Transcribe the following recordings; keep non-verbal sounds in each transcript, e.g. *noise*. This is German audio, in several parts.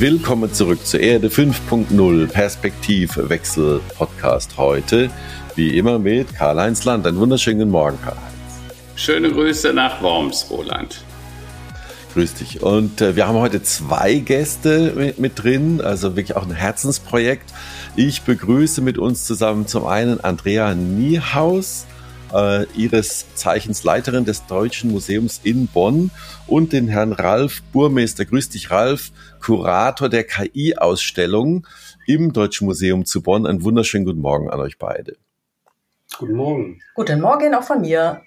Willkommen zurück zur Erde 5.0 Perspektivwechsel Podcast heute. Wie immer mit Karl-Heinz Land. Einen wunderschönen guten Morgen, Karl-Heinz. Schöne Grüße nach Worms, Roland. Grüß dich. Und äh, wir haben heute zwei Gäste mit, mit, drin, also wirklich auch ein Herzensprojekt. Ich begrüße mit uns zusammen zum einen Andrea Niehaus, äh, ihres Zeichens Leiterin des Deutschen Museums in Bonn und den Herrn Ralf Burmeister. Grüß dich, Ralf, Kurator der KI-Ausstellung im Deutschen Museum zu Bonn. Einen wunderschönen guten Morgen an euch beide. Guten Morgen. Guten Morgen auch von mir.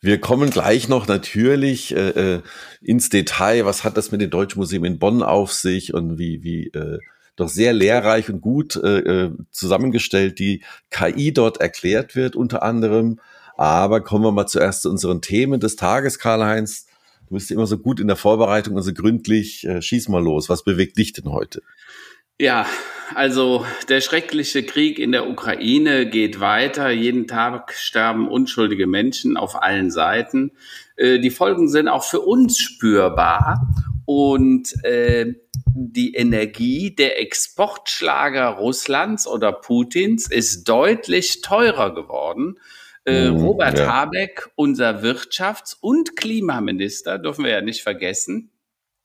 Wir kommen gleich noch natürlich äh, äh, ins Detail. Was hat das mit dem Deutschen Museum in Bonn auf sich und wie, wie äh, doch sehr lehrreich und gut äh, äh zusammengestellt die KI dort erklärt wird, unter anderem. Aber kommen wir mal zuerst zu unseren Themen des Tages, Karl-Heinz. Du bist immer so gut in der Vorbereitung und so gründlich. Äh, schieß mal los. Was bewegt dich denn heute? Ja, also der schreckliche Krieg in der Ukraine geht weiter. Jeden Tag sterben unschuldige Menschen auf allen Seiten. Äh, die Folgen sind auch für uns spürbar. Und äh, die Energie der Exportschlager Russlands oder Putins ist deutlich teurer geworden. Äh, mhm, Robert ja. Habeck, unser Wirtschafts- und Klimaminister, dürfen wir ja nicht vergessen,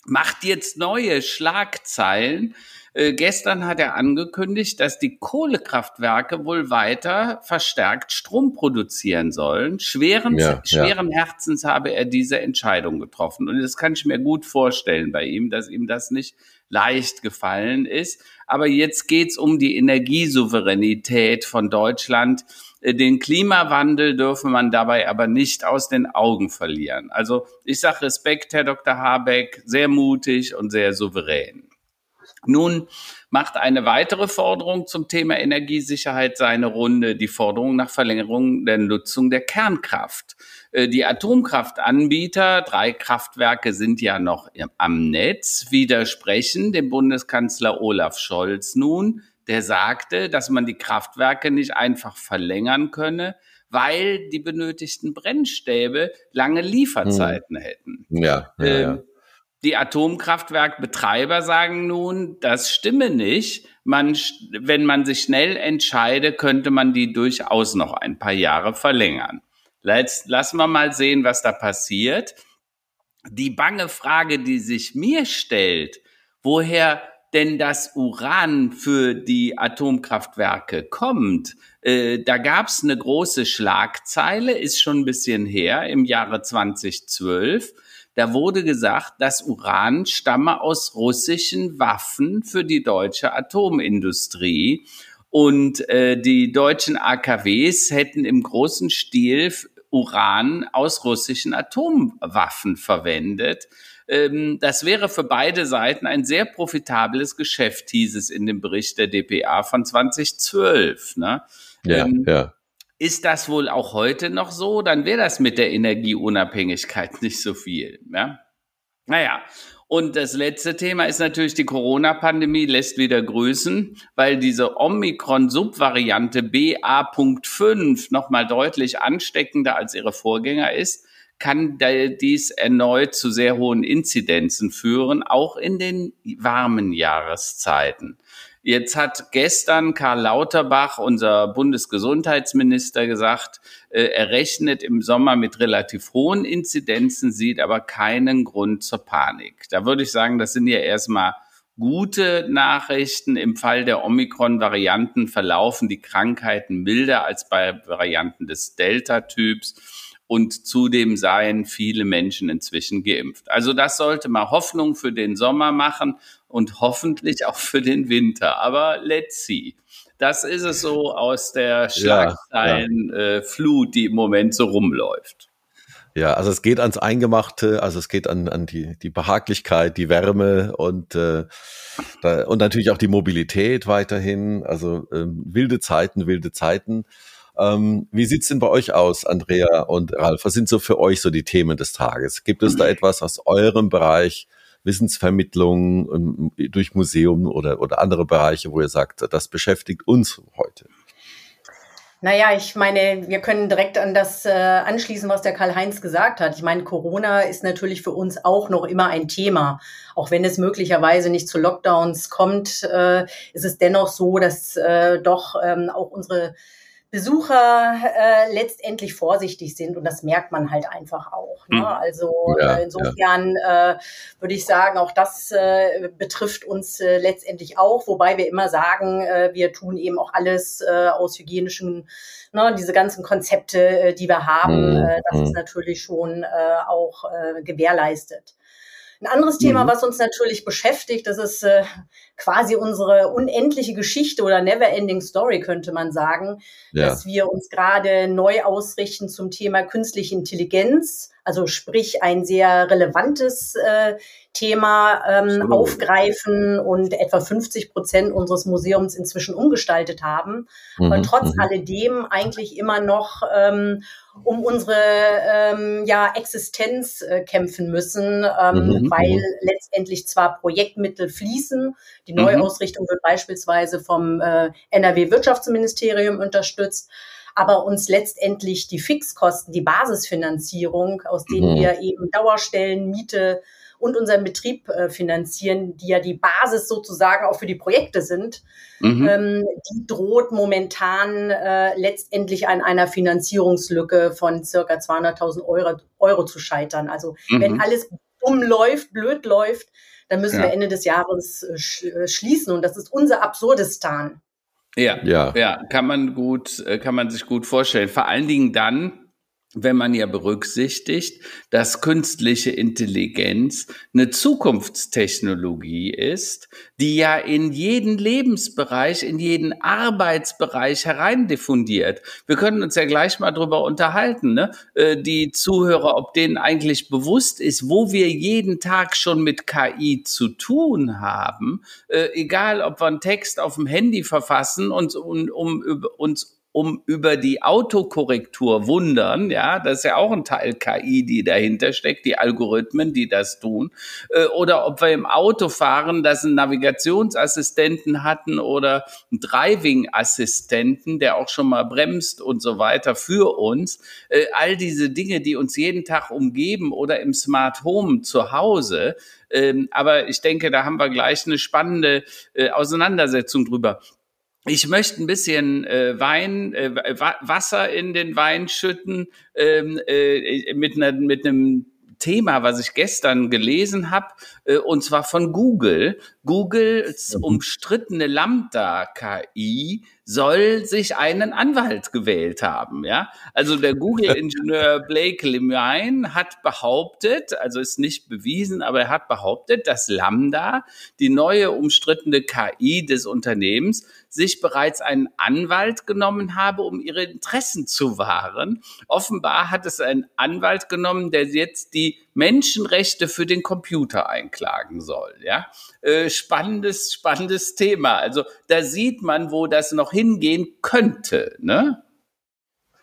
macht jetzt neue Schlagzeilen äh, gestern hat er angekündigt, dass die Kohlekraftwerke wohl weiter verstärkt Strom produzieren sollen. Schweren, ja, schweren ja. Herzens habe er diese Entscheidung getroffen. Und das kann ich mir gut vorstellen bei ihm, dass ihm das nicht leicht gefallen ist. Aber jetzt geht's um die Energiesouveränität von Deutschland. Äh, den Klimawandel dürfe man dabei aber nicht aus den Augen verlieren. Also ich sage Respekt, Herr Dr. Habeck, sehr mutig und sehr souverän. Nun macht eine weitere Forderung zum Thema Energiesicherheit seine Runde, die Forderung nach Verlängerung der Nutzung der Kernkraft. Äh, die Atomkraftanbieter, drei Kraftwerke sind ja noch am Netz, widersprechen dem Bundeskanzler Olaf Scholz nun, der sagte, dass man die Kraftwerke nicht einfach verlängern könne, weil die benötigten Brennstäbe lange Lieferzeiten hm. hätten. Ja, ja, ähm, ja. Die Atomkraftwerkbetreiber sagen nun, das stimme nicht. Man, wenn man sich schnell entscheide, könnte man die durchaus noch ein paar Jahre verlängern. Let's, lassen wir mal sehen, was da passiert. Die bange Frage, die sich mir stellt, woher denn das Uran für die Atomkraftwerke kommt. Äh, da gab es eine große Schlagzeile, ist schon ein bisschen her, im Jahre 2012. Da wurde gesagt, das Uran stamme aus russischen Waffen für die deutsche Atomindustrie. Und äh, die deutschen AKWs hätten im großen Stil Uran aus russischen Atomwaffen verwendet. Ähm, das wäre für beide Seiten ein sehr profitables Geschäft, hieß es in dem Bericht der DPA von 2012. Ne? Ja, ähm, ja. Ist das wohl auch heute noch so? Dann wäre das mit der Energieunabhängigkeit nicht so viel. Ja? Naja, und das letzte Thema ist natürlich die Corona-Pandemie, lässt wieder grüßen, weil diese Omikron-Subvariante BA.5 nochmal deutlich ansteckender als ihre Vorgänger ist, kann dies erneut zu sehr hohen Inzidenzen führen, auch in den warmen Jahreszeiten. Jetzt hat gestern Karl Lauterbach, unser Bundesgesundheitsminister, gesagt, äh, er rechnet im Sommer mit relativ hohen Inzidenzen, sieht aber keinen Grund zur Panik. Da würde ich sagen, das sind ja erstmal gute Nachrichten. Im Fall der Omikron-Varianten verlaufen die Krankheiten milder als bei Varianten des Delta-Typs und zudem seien viele Menschen inzwischen geimpft. Also das sollte mal Hoffnung für den Sommer machen und hoffentlich auch für den Winter. Aber let's see. Das ist es so aus der Schlagzeilenflut, ja, ja. die im Moment so rumläuft. Ja, also es geht ans Eingemachte, also es geht an, an die, die Behaglichkeit, die Wärme und, äh, da, und natürlich auch die Mobilität weiterhin. Also ähm, wilde Zeiten, wilde Zeiten. Ähm, wie sieht's denn bei euch aus, Andrea und Ralf? Was sind so für euch so die Themen des Tages? Gibt es da *laughs* etwas aus eurem Bereich, Wissensvermittlung ähm, durch Museum oder, oder andere Bereiche, wo ihr sagt, das beschäftigt uns heute? Naja, ich meine, wir können direkt an das äh, anschließen, was der Karl-Heinz gesagt hat. Ich meine, Corona ist natürlich für uns auch noch immer ein Thema. Auch wenn es möglicherweise nicht zu Lockdowns kommt, äh, ist es dennoch so, dass äh, doch ähm, auch unsere Besucher äh, letztendlich vorsichtig sind und das merkt man halt einfach auch. Ne? Hm. Also ja, äh, insofern ja. äh, würde ich sagen, auch das äh, betrifft uns äh, letztendlich auch, wobei wir immer sagen, äh, wir tun eben auch alles äh, aus hygienischen, ne, diese ganzen Konzepte, äh, die wir haben, mhm. äh, das ist hm. natürlich schon äh, auch äh, gewährleistet. Ein anderes Thema, mhm. was uns natürlich beschäftigt, das ist äh, quasi unsere unendliche Geschichte oder Never-Ending Story, könnte man sagen, ja. dass wir uns gerade neu ausrichten zum Thema künstliche Intelligenz, also sprich ein sehr relevantes äh, Thema ähm, aufgreifen und etwa 50 Prozent unseres Museums inzwischen umgestaltet haben. Mhm. Und trotz mhm. alledem eigentlich immer noch ähm, um unsere ähm, ja, Existenz äh, kämpfen müssen, ähm, mhm. weil mhm. letztendlich zwar Projektmittel fließen, die mhm. Neuausrichtung wird beispielsweise vom äh, NRW-Wirtschaftsministerium unterstützt, aber uns letztendlich die Fixkosten, die Basisfinanzierung, aus denen mhm. wir eben Dauerstellen, Miete, und unseren Betrieb äh, finanzieren, die ja die Basis sozusagen auch für die Projekte sind, mhm. ähm, die droht momentan äh, letztendlich an einer Finanzierungslücke von circa 200.000 Euro, Euro zu scheitern. Also mhm. wenn alles dumm läuft, blöd läuft, dann müssen ja. wir Ende des Jahres äh, sch äh, schließen und das ist unser Absurdistan. Ja, ja, ja, kann man gut, äh, kann man sich gut vorstellen. Vor allen Dingen dann, wenn man ja berücksichtigt, dass künstliche Intelligenz eine Zukunftstechnologie ist, die ja in jeden Lebensbereich, in jeden Arbeitsbereich hereindiffundiert. Wir können uns ja gleich mal drüber unterhalten, ne? Äh, die Zuhörer, ob denen eigentlich bewusst ist, wo wir jeden Tag schon mit KI zu tun haben, äh, egal ob wir einen Text auf dem Handy verfassen und, und um uns um über die Autokorrektur wundern, ja, das ist ja auch ein Teil KI, die dahinter steckt, die Algorithmen, die das tun, äh, oder ob wir im Auto fahren, dass einen Navigationsassistenten hatten oder einen Driving-Assistenten, der auch schon mal bremst und so weiter für uns. Äh, all diese Dinge, die uns jeden Tag umgeben oder im Smart Home zu Hause, ähm, aber ich denke, da haben wir gleich eine spannende äh, Auseinandersetzung drüber. Ich möchte ein bisschen äh, Wein, äh, Wasser in den Wein schütten ähm, äh, mit, einer, mit einem Thema, was ich gestern gelesen habe, äh, und zwar von Google. Googles mhm. umstrittene Lambda-KI soll sich einen Anwalt gewählt haben. Ja, also der Google-Ingenieur *laughs* Blake Lemine hat behauptet, also ist nicht bewiesen, aber er hat behauptet, dass Lambda, die neue umstrittene KI des Unternehmens, sich bereits einen Anwalt genommen habe, um ihre Interessen zu wahren. Offenbar hat es einen Anwalt genommen, der jetzt die Menschenrechte für den Computer einklagen soll. Ja, äh, spannendes, spannendes Thema. Also da sieht man, wo das noch hingehen könnte. Ne?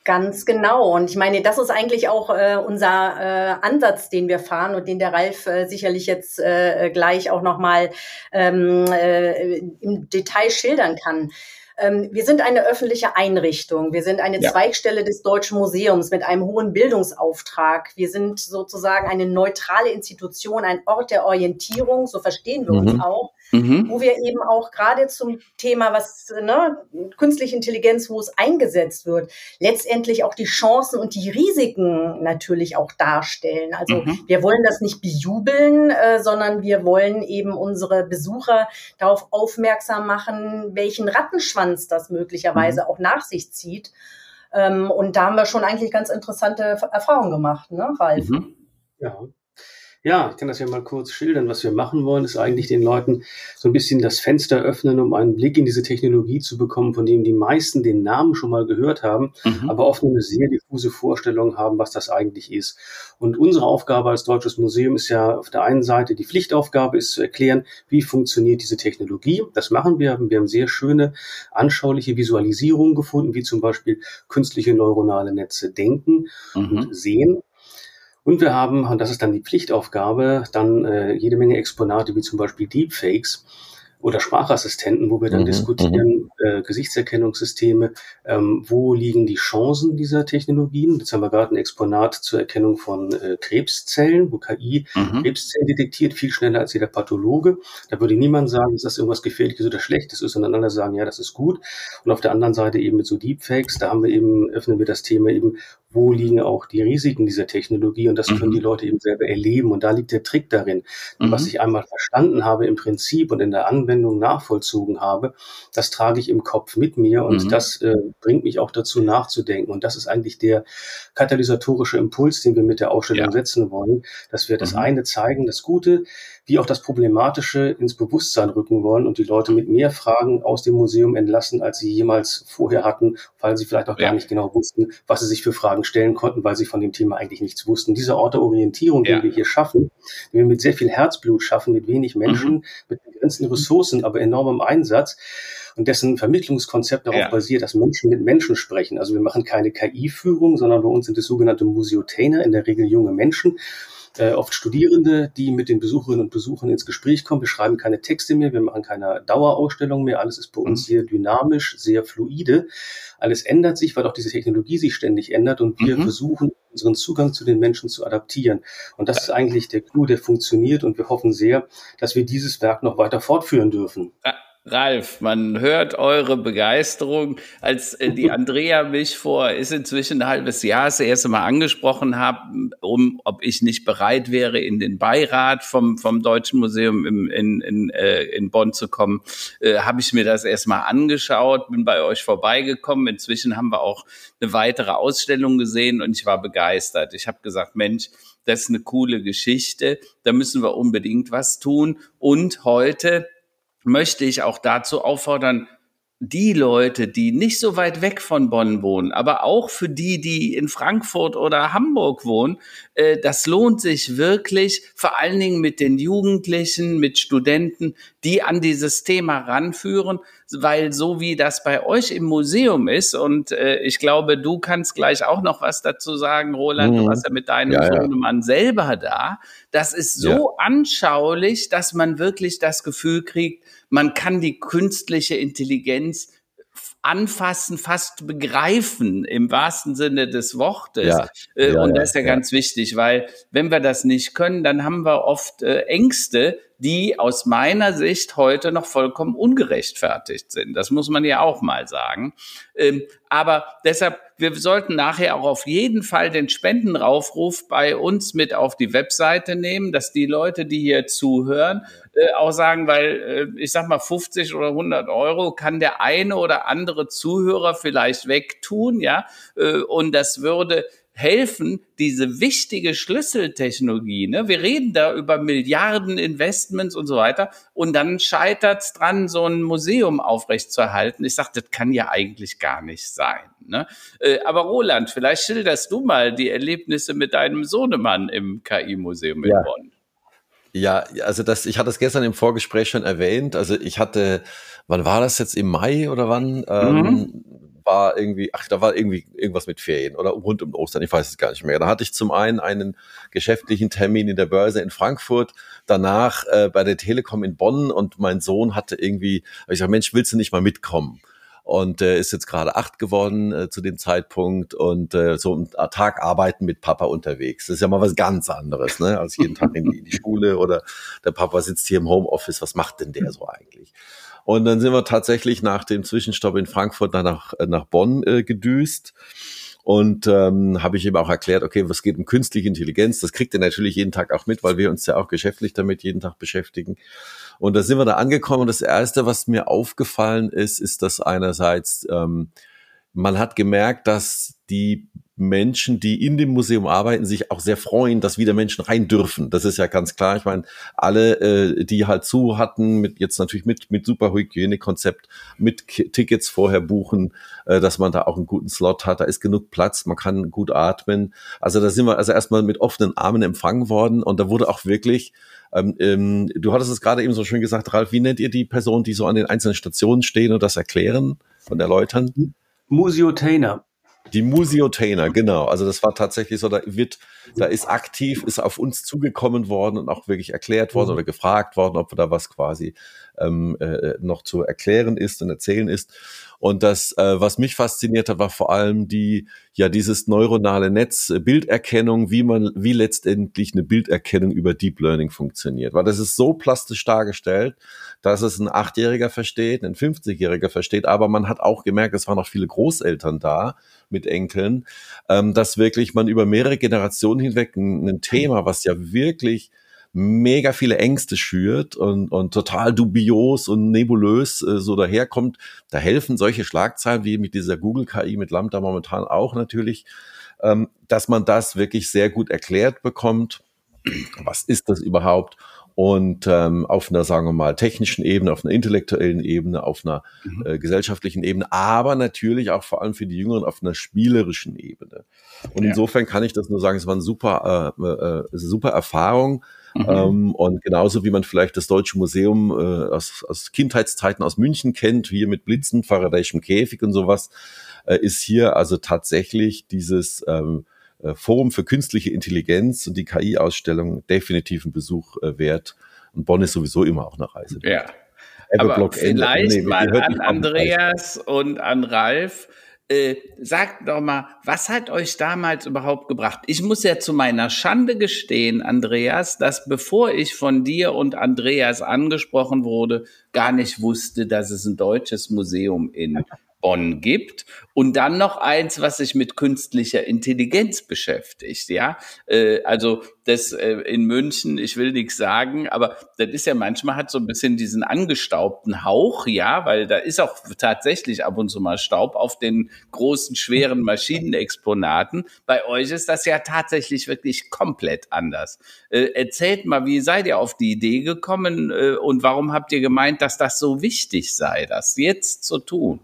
Ganz genau. Und ich meine, das ist eigentlich auch äh, unser äh, Ansatz, den wir fahren und den der Ralf äh, sicherlich jetzt äh, gleich auch nochmal ähm, äh, im Detail schildern kann. Ähm, wir sind eine öffentliche Einrichtung. Wir sind eine ja. Zweigstelle des Deutschen Museums mit einem hohen Bildungsauftrag. Wir sind sozusagen eine neutrale Institution, ein Ort der Orientierung, so verstehen wir mhm. uns auch mhm. wo wir eben auch gerade zum Thema, was ne, künstliche Intelligenz, wo es eingesetzt wird, letztendlich auch die Chancen und die Risiken natürlich auch darstellen. Also mhm. wir wollen das nicht bejubeln, äh, sondern wir wollen eben unsere Besucher darauf aufmerksam machen, welchen Rattenschwanz das möglicherweise mhm. auch nach sich zieht. Ähm, und da haben wir schon eigentlich ganz interessante Erfahrungen gemacht, ne, Ralf? Mhm. Ja. Ja, ich kann das ja mal kurz schildern. Was wir machen wollen, ist eigentlich den Leuten so ein bisschen das Fenster öffnen, um einen Blick in diese Technologie zu bekommen, von dem die meisten den Namen schon mal gehört haben, mhm. aber oft eine sehr diffuse Vorstellung haben, was das eigentlich ist. Und unsere Aufgabe als Deutsches Museum ist ja auf der einen Seite die Pflichtaufgabe ist zu erklären, wie funktioniert diese Technologie. Das machen wir. Wir haben sehr schöne, anschauliche Visualisierungen gefunden, wie zum Beispiel künstliche neuronale Netze denken mhm. und sehen. Und wir haben, und das ist dann die Pflichtaufgabe, dann äh, jede Menge Exponate wie zum Beispiel Deepfakes oder Sprachassistenten, wo wir dann mhm, diskutieren, mhm. Äh, Gesichtserkennungssysteme. Ähm, wo liegen die Chancen dieser Technologien? Jetzt haben wir gerade ein Exponat zur Erkennung von äh, Krebszellen, wo KI mhm. Krebszellen detektiert, viel schneller als jeder Pathologe. Da würde niemand sagen, dass das irgendwas Gefährliches oder Schlechtes ist, sondern alle sagen, ja, das ist gut. Und auf der anderen Seite eben mit so Deepfakes, da haben wir eben, öffnen wir das Thema eben, wo liegen auch die Risiken dieser Technologie und das können die mhm. Leute eben selber erleben und da liegt der Trick darin. Mhm. Was ich einmal verstanden habe im Prinzip und in der Anwendung nachvollzogen habe, das trage ich im Kopf mit mir und mhm. das äh, bringt mich auch dazu nachzudenken und das ist eigentlich der katalysatorische Impuls, den wir mit der Ausstellung ja. setzen wollen, dass wir das mhm. eine zeigen, das Gute, wie auch das Problematische ins Bewusstsein rücken wollen und die Leute mit mehr Fragen aus dem Museum entlassen, als sie jemals vorher hatten, weil sie vielleicht auch ja. gar nicht genau wussten, was sie sich für Fragen stellen konnten, weil sie von dem Thema eigentlich nichts wussten. Diese Ort der Orientierung, ja. den wir hier schaffen, den wir mit sehr viel Herzblut schaffen, mit wenig Menschen, mhm. mit begrenzten Ressourcen, aber enormem Einsatz, und dessen Vermittlungskonzept darauf ja. basiert, dass Menschen mit Menschen sprechen. Also wir machen keine KI-Führung, sondern bei uns sind es sogenannte Museotainer, in der Regel junge Menschen, äh, oft Studierende, die mit den Besucherinnen und Besuchern ins Gespräch kommen. Wir schreiben keine Texte mehr, wir machen keine Dauerausstellung mehr. Alles ist bei uns mhm. sehr dynamisch, sehr fluide. Alles ändert sich, weil auch diese Technologie sich ständig ändert und wir mhm. versuchen, unseren Zugang zu den Menschen zu adaptieren. Und das ist eigentlich der Clou, der funktioniert und wir hoffen sehr, dass wir dieses Werk noch weiter fortführen dürfen. Ralf, man hört eure Begeisterung. Als äh, die *laughs* Andrea mich vor, ist inzwischen ein halbes Jahr das erste Mal angesprochen habe, um, ob ich nicht bereit wäre, in den Beirat vom, vom Deutschen Museum im, in, in, äh, in Bonn zu kommen, äh, habe ich mir das erstmal angeschaut, bin bei euch vorbeigekommen. Inzwischen haben wir auch eine weitere Ausstellung gesehen und ich war begeistert. Ich habe gesagt, Mensch, das ist eine coole Geschichte, da müssen wir unbedingt was tun. Und heute möchte ich auch dazu auffordern, die Leute, die nicht so weit weg von Bonn wohnen, aber auch für die, die in Frankfurt oder Hamburg wohnen, äh, das lohnt sich wirklich, vor allen Dingen mit den Jugendlichen, mit Studenten, die an dieses Thema ranführen, weil so wie das bei euch im Museum ist und äh, ich glaube, du kannst gleich auch noch was dazu sagen, Roland, mhm. du warst ja mit deinem ja, Sohnemann ja. selber da, das ist so ja. anschaulich, dass man wirklich das Gefühl kriegt, man kann die künstliche Intelligenz anfassen, fast begreifen im wahrsten Sinne des Wortes. Ja, äh, ja, und das ist ja, ja, ganz wichtig, weil wenn wir das nicht können, dann haben wir oft äh, Ängste, die aus meiner Sicht heute noch vollkommen ungerechtfertigt sind. Das muss man ja auch mal sagen. Ähm, aber deshalb, wir sollten nachher auch auf jeden Fall den Spendenaufruf bei uns mit auf die Webseite nehmen, dass die Leute, die hier zuhören, äh, auch sagen, weil äh, ich sag mal 50 oder 100 Euro kann der eine oder andere Zuhörer vielleicht wegtun, ja, äh, und das würde helfen, diese wichtige Schlüsseltechnologie, ne? wir reden da über Milliarden Investments und so weiter, und dann scheitert es dran, so ein Museum aufrechtzuerhalten. Ich sage, das kann ja eigentlich gar nicht sein. Ne? Äh, aber Roland, vielleicht schilderst du mal die Erlebnisse mit deinem Sohnemann im KI-Museum in ja. Bonn. Ja, also das, ich hatte das gestern im Vorgespräch schon erwähnt. Also ich hatte, wann war das jetzt im Mai oder wann? Mhm. Ähm, war irgendwie, ach, da war irgendwie irgendwas mit Ferien oder rund um Ostern, ich weiß es gar nicht mehr. Da hatte ich zum einen einen geschäftlichen Termin in der Börse in Frankfurt, danach äh, bei der Telekom in Bonn und mein Sohn hatte irgendwie, ich sag, Mensch, willst du nicht mal mitkommen? und äh, ist jetzt gerade acht geworden äh, zu dem Zeitpunkt und äh, so einen Tag arbeiten mit Papa unterwegs. Das ist ja mal was ganz anderes, ne, als jeden Tag in die, in die Schule oder der Papa sitzt hier im Homeoffice. Was macht denn der so eigentlich? Und dann sind wir tatsächlich nach dem Zwischenstopp in Frankfurt dann nach, äh, nach Bonn äh, gedüst. Und ähm, habe ich ihm auch erklärt, okay, was geht um künstliche Intelligenz? Das kriegt er natürlich jeden Tag auch mit, weil wir uns ja auch geschäftlich damit jeden Tag beschäftigen. Und da sind wir da angekommen. Und das Erste, was mir aufgefallen ist, ist, dass einerseits ähm, man hat gemerkt, dass die Menschen, die in dem Museum arbeiten, sich auch sehr freuen, dass wieder Menschen rein dürfen. Das ist ja ganz klar. Ich meine, alle, äh, die halt zu hatten, mit jetzt natürlich mit mit super Hygienekonzept, mit K Tickets vorher buchen, äh, dass man da auch einen guten Slot hat. Da ist genug Platz, man kann gut atmen. Also da sind wir also erstmal mit offenen Armen empfangen worden und da wurde auch wirklich ähm, ähm, du hattest es gerade eben so schön gesagt, Ralf, wie nennt ihr die Personen, die so an den einzelnen Stationen stehen und das erklären und erläutern? Museotainer. Die Museotainer, genau. Also das war tatsächlich so, da wird, da ist aktiv, ist auf uns zugekommen worden und auch wirklich erklärt worden mhm. oder gefragt worden, ob wir da was quasi ähm, äh, noch zu erklären ist und erzählen ist. Und das, äh, was mich fasziniert hat, war vor allem die, ja, dieses neuronale Netz, äh, Bilderkennung, wie man, wie letztendlich eine Bilderkennung über Deep Learning funktioniert. Weil das ist so plastisch dargestellt, dass es ein Achtjähriger versteht, ein 50-Jähriger versteht, aber man hat auch gemerkt, es waren auch viele Großeltern da mit Enkeln, ähm, dass wirklich man über mehrere Generationen hinweg ein, ein Thema, was ja wirklich mega viele Ängste schürt und, und total dubios und nebulös äh, so daherkommt, da helfen solche Schlagzeilen wie mit dieser Google-KI, mit Lambda momentan auch natürlich, ähm, dass man das wirklich sehr gut erklärt bekommt. Was ist das überhaupt? und ähm, auf einer, sagen wir mal, technischen Ebene, auf einer intellektuellen Ebene, auf einer mhm. äh, gesellschaftlichen Ebene, aber natürlich auch vor allem für die Jüngeren auf einer spielerischen Ebene. Und ja. insofern kann ich das nur sagen, es war eine super, äh, äh, super Erfahrung. Mhm. Ähm, und genauso wie man vielleicht das Deutsche Museum äh, aus, aus Kindheitszeiten aus München kennt, hier mit Blitzen, Faradayschem Käfig und sowas, äh, ist hier also tatsächlich dieses ähm, äh, Forum für künstliche Intelligenz und die KI-Ausstellung definitiv einen Besuch äh, wert. Und Bonn ist sowieso immer auch eine Reise. Ja. Aber vielleicht nee, mal an Andreas und an Ralf. Äh, sagt doch mal, was hat euch damals überhaupt gebracht? Ich muss ja zu meiner Schande gestehen, Andreas, dass bevor ich von dir und Andreas angesprochen wurde, gar nicht wusste, dass es ein deutsches Museum in Bonn gibt und dann noch eins, was sich mit künstlicher Intelligenz beschäftigt, ja. Äh, also das äh, in München, ich will nichts sagen, aber das ist ja manchmal hat so ein bisschen diesen angestaubten Hauch, ja, weil da ist auch tatsächlich ab und zu mal Staub auf den großen, schweren *laughs* Maschinenexponaten. Bei euch ist das ja tatsächlich wirklich komplett anders. Äh, erzählt mal, wie seid ihr auf die Idee gekommen äh, und warum habt ihr gemeint, dass das so wichtig sei, das jetzt zu tun?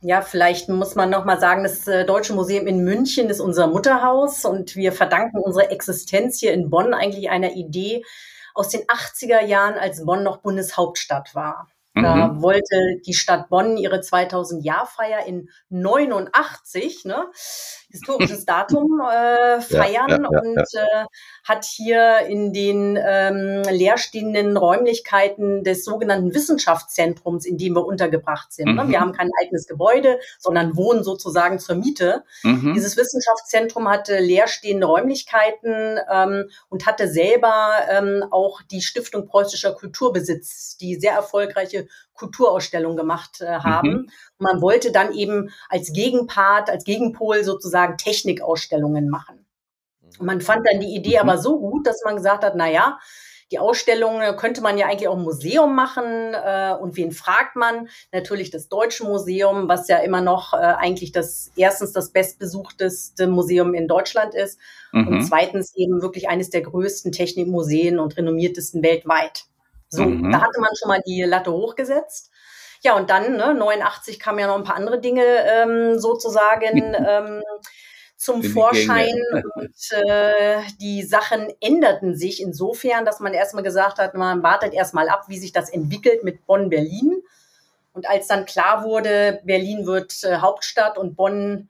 Ja, vielleicht muss man noch mal sagen, das äh, Deutsche Museum in München ist unser Mutterhaus und wir verdanken unsere Existenz hier in Bonn eigentlich einer Idee aus den 80er Jahren, als Bonn noch Bundeshauptstadt war. Da mhm. wollte die Stadt Bonn ihre 2000-Jahr-Feier in 89, ne, historisches Datum, äh, feiern ja, ja, und äh, hat hier in den ähm, leerstehenden Räumlichkeiten des sogenannten Wissenschaftszentrums, in dem wir untergebracht sind. Ne? Mhm. Ne? Wir haben kein eigenes Gebäude, sondern wohnen sozusagen zur Miete. Mhm. Dieses Wissenschaftszentrum hatte leerstehende Räumlichkeiten ähm, und hatte selber ähm, auch die Stiftung Preußischer Kulturbesitz, die sehr erfolgreiche Kulturausstellung gemacht äh, haben. Mhm. Und man wollte dann eben als Gegenpart, als Gegenpol sozusagen Technikausstellungen machen. Und man fand dann die Idee mhm. aber so gut, dass man gesagt hat, na ja, die Ausstellung äh, könnte man ja eigentlich auch im Museum machen. Äh, und wen fragt man? Natürlich das Deutsche Museum, was ja immer noch äh, eigentlich das erstens das bestbesuchteste Museum in Deutschland ist mhm. und zweitens eben wirklich eines der größten Technikmuseen und renommiertesten weltweit. So, mhm. da hatte man schon mal die Latte hochgesetzt. Ja, und dann, ne, 89 kamen ja noch ein paar andere Dinge ähm, sozusagen *laughs* ähm, zum Vorschein. Und äh, die Sachen änderten sich insofern, dass man erstmal gesagt hat, man wartet erstmal ab, wie sich das entwickelt mit Bonn-Berlin. Und als dann klar wurde, Berlin wird äh, Hauptstadt und Bonn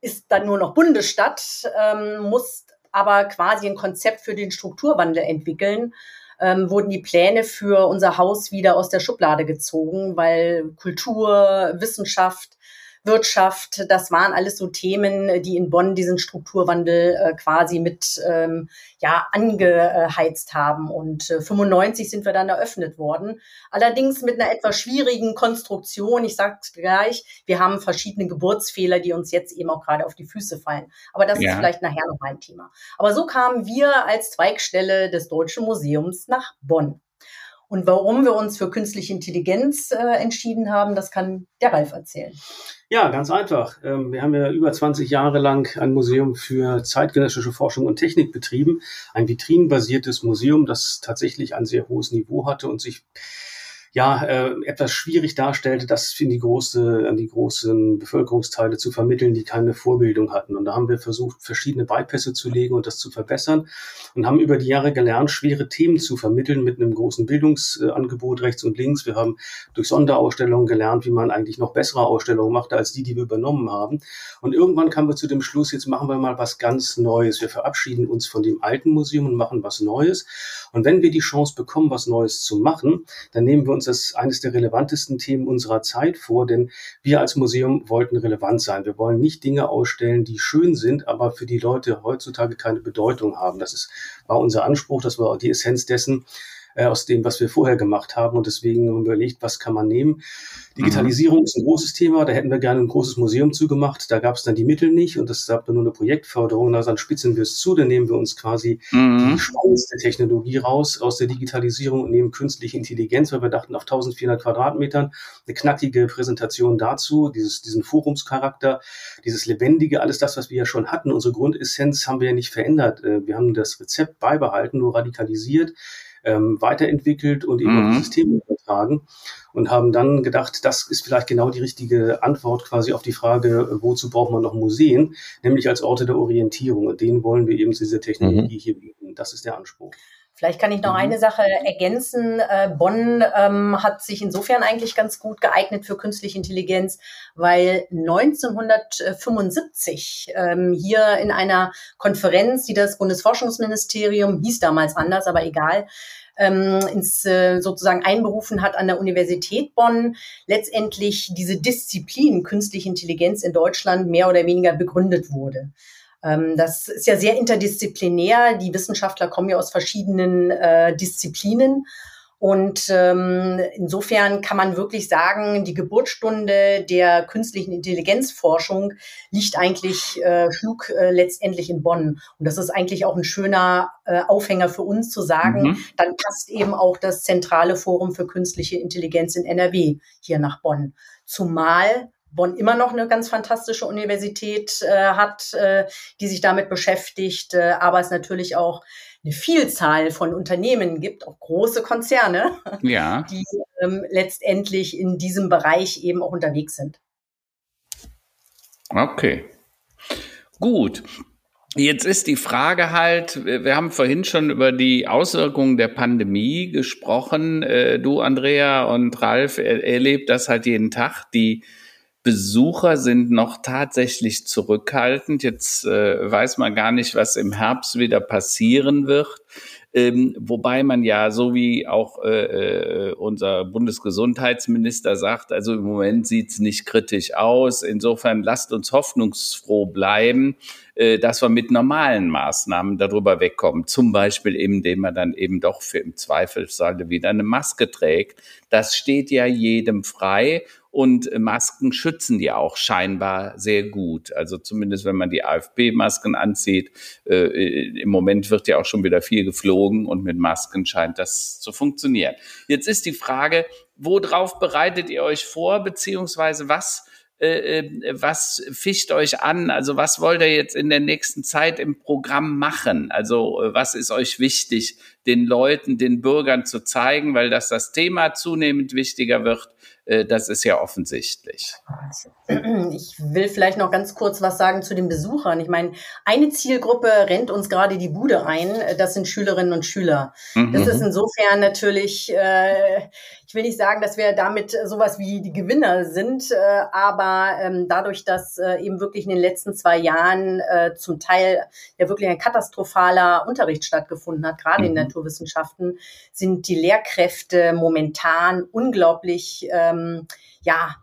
ist dann nur noch Bundesstadt, ähm, muss aber quasi ein Konzept für den Strukturwandel entwickeln ähm, wurden die Pläne für unser Haus wieder aus der Schublade gezogen, weil Kultur, Wissenschaft, Wirtschaft, das waren alles so Themen, die in Bonn diesen Strukturwandel äh, quasi mit ähm, ja angeheizt haben. Und äh, 95 sind wir dann eröffnet worden. Allerdings mit einer etwas schwierigen Konstruktion. Ich sage gleich, wir haben verschiedene Geburtsfehler, die uns jetzt eben auch gerade auf die Füße fallen. Aber das ja. ist vielleicht nachher noch ein Thema. Aber so kamen wir als Zweigstelle des Deutschen Museums nach Bonn. Und warum wir uns für künstliche Intelligenz äh, entschieden haben, das kann der Ralf erzählen. Ja, ganz einfach. Ähm, wir haben ja über 20 Jahre lang ein Museum für zeitgenössische Forschung und Technik betrieben. Ein vitrinenbasiertes Museum, das tatsächlich ein sehr hohes Niveau hatte und sich ja äh, etwas schwierig darstellte, das in die große, an die großen Bevölkerungsteile zu vermitteln, die keine Vorbildung hatten. Und da haben wir versucht, verschiedene Bypässe zu legen und das zu verbessern und haben über die Jahre gelernt, schwere Themen zu vermitteln mit einem großen Bildungsangebot rechts und links. Wir haben durch Sonderausstellungen gelernt, wie man eigentlich noch bessere Ausstellungen macht als die, die wir übernommen haben. Und irgendwann kamen wir zu dem Schluss, jetzt machen wir mal was ganz Neues. Wir verabschieden uns von dem alten Museum und machen was Neues. Und wenn wir die Chance bekommen, was Neues zu machen, dann nehmen wir uns das eines der relevantesten Themen unserer Zeit vor, denn wir als Museum wollten relevant sein. Wir wollen nicht Dinge ausstellen, die schön sind, aber für die Leute heutzutage keine Bedeutung haben. Das ist, war unser Anspruch, das war die Essenz dessen, äh, aus dem, was wir vorher gemacht haben. Und deswegen haben wir überlegt, was kann man nehmen. Digitalisierung mhm. ist ein großes Thema. Da hätten wir gerne ein großes Museum zugemacht. Da gab es dann die Mittel nicht und es gab dann nur eine Projektförderung. Da dann spitzen wir es zu. Dann nehmen wir uns quasi mhm. die spannendste Technologie raus aus der Digitalisierung und nehmen künstliche Intelligenz, weil wir dachten, auf 1400 Quadratmetern eine knackige Präsentation dazu, dieses, diesen Forumscharakter, dieses Lebendige, alles das, was wir ja schon hatten. Unsere Grundessenz haben wir ja nicht verändert. Äh, wir haben das Rezept beibehalten, nur radikalisiert ähm, weiterentwickelt und eben mhm. Systeme übertragen und haben dann gedacht, das ist vielleicht genau die richtige Antwort quasi auf die Frage, wozu braucht man noch Museen, nämlich als Orte der Orientierung. Und denen wollen wir eben diese Technologie mhm. hier bieten. Das ist der Anspruch. Vielleicht kann ich noch mhm. eine Sache ergänzen. Äh, Bonn ähm, hat sich insofern eigentlich ganz gut geeignet für künstliche Intelligenz, weil 1975 ähm, hier in einer Konferenz, die das Bundesforschungsministerium, hieß damals anders, aber egal, ähm, ins äh, sozusagen einberufen hat an der Universität Bonn, letztendlich diese Disziplin künstliche Intelligenz in Deutschland mehr oder weniger begründet wurde. Ähm, das ist ja sehr interdisziplinär. Die Wissenschaftler kommen ja aus verschiedenen äh, Disziplinen. Und ähm, insofern kann man wirklich sagen, die Geburtsstunde der künstlichen Intelligenzforschung liegt eigentlich, äh, schlug äh, letztendlich in Bonn. Und das ist eigentlich auch ein schöner äh, Aufhänger für uns zu sagen, mhm. dann passt eben auch das zentrale Forum für künstliche Intelligenz in NRW hier nach Bonn. Zumal Bonn immer noch eine ganz fantastische Universität äh, hat, äh, die sich damit beschäftigt, äh, aber es natürlich auch eine Vielzahl von Unternehmen gibt, auch große Konzerne, *laughs* ja. die ähm, letztendlich in diesem Bereich eben auch unterwegs sind. Okay. Gut. Jetzt ist die Frage halt, wir haben vorhin schon über die Auswirkungen der Pandemie gesprochen. Äh, du, Andrea und Ralf, erlebt das halt jeden Tag. Die Besucher sind noch tatsächlich zurückhaltend. Jetzt äh, weiß man gar nicht, was im Herbst wieder passieren wird. Ähm, wobei man ja, so wie auch äh, äh unser Bundesgesundheitsminister sagt, also im Moment sieht's nicht kritisch aus. Insofern lasst uns hoffnungsfroh bleiben, dass wir mit normalen Maßnahmen darüber wegkommen. Zum Beispiel eben, indem man dann eben doch für im Zweifelsfall wieder eine Maske trägt. Das steht ja jedem frei und Masken schützen ja auch scheinbar sehr gut. Also zumindest wenn man die AFP-Masken anzieht. Äh, Im Moment wird ja auch schon wieder viel geflogen und mit Masken scheint das zu funktionieren. Jetzt ist die Frage, worauf bereitet ihr euch vor, beziehungsweise was äh, äh, was ficht euch an? Also was wollt ihr jetzt in der nächsten Zeit im Programm machen? Also äh, was ist euch wichtig, den Leuten, den Bürgern zu zeigen, weil das das Thema zunehmend wichtiger wird? Äh, das ist ja offensichtlich. Ich will vielleicht noch ganz kurz was sagen zu den Besuchern. Ich meine, eine Zielgruppe rennt uns gerade die Bude ein. Das sind Schülerinnen und Schüler. Mhm. Das ist insofern natürlich, äh, ich will nicht sagen, dass wir damit sowas wie die Gewinner sind, äh, aber ähm, dadurch, dass eben wirklich in den letzten zwei Jahren zum Teil ja wirklich ein katastrophaler Unterricht stattgefunden hat, gerade mhm. in Naturwissenschaften, sind die Lehrkräfte momentan unglaublich ähm, ja,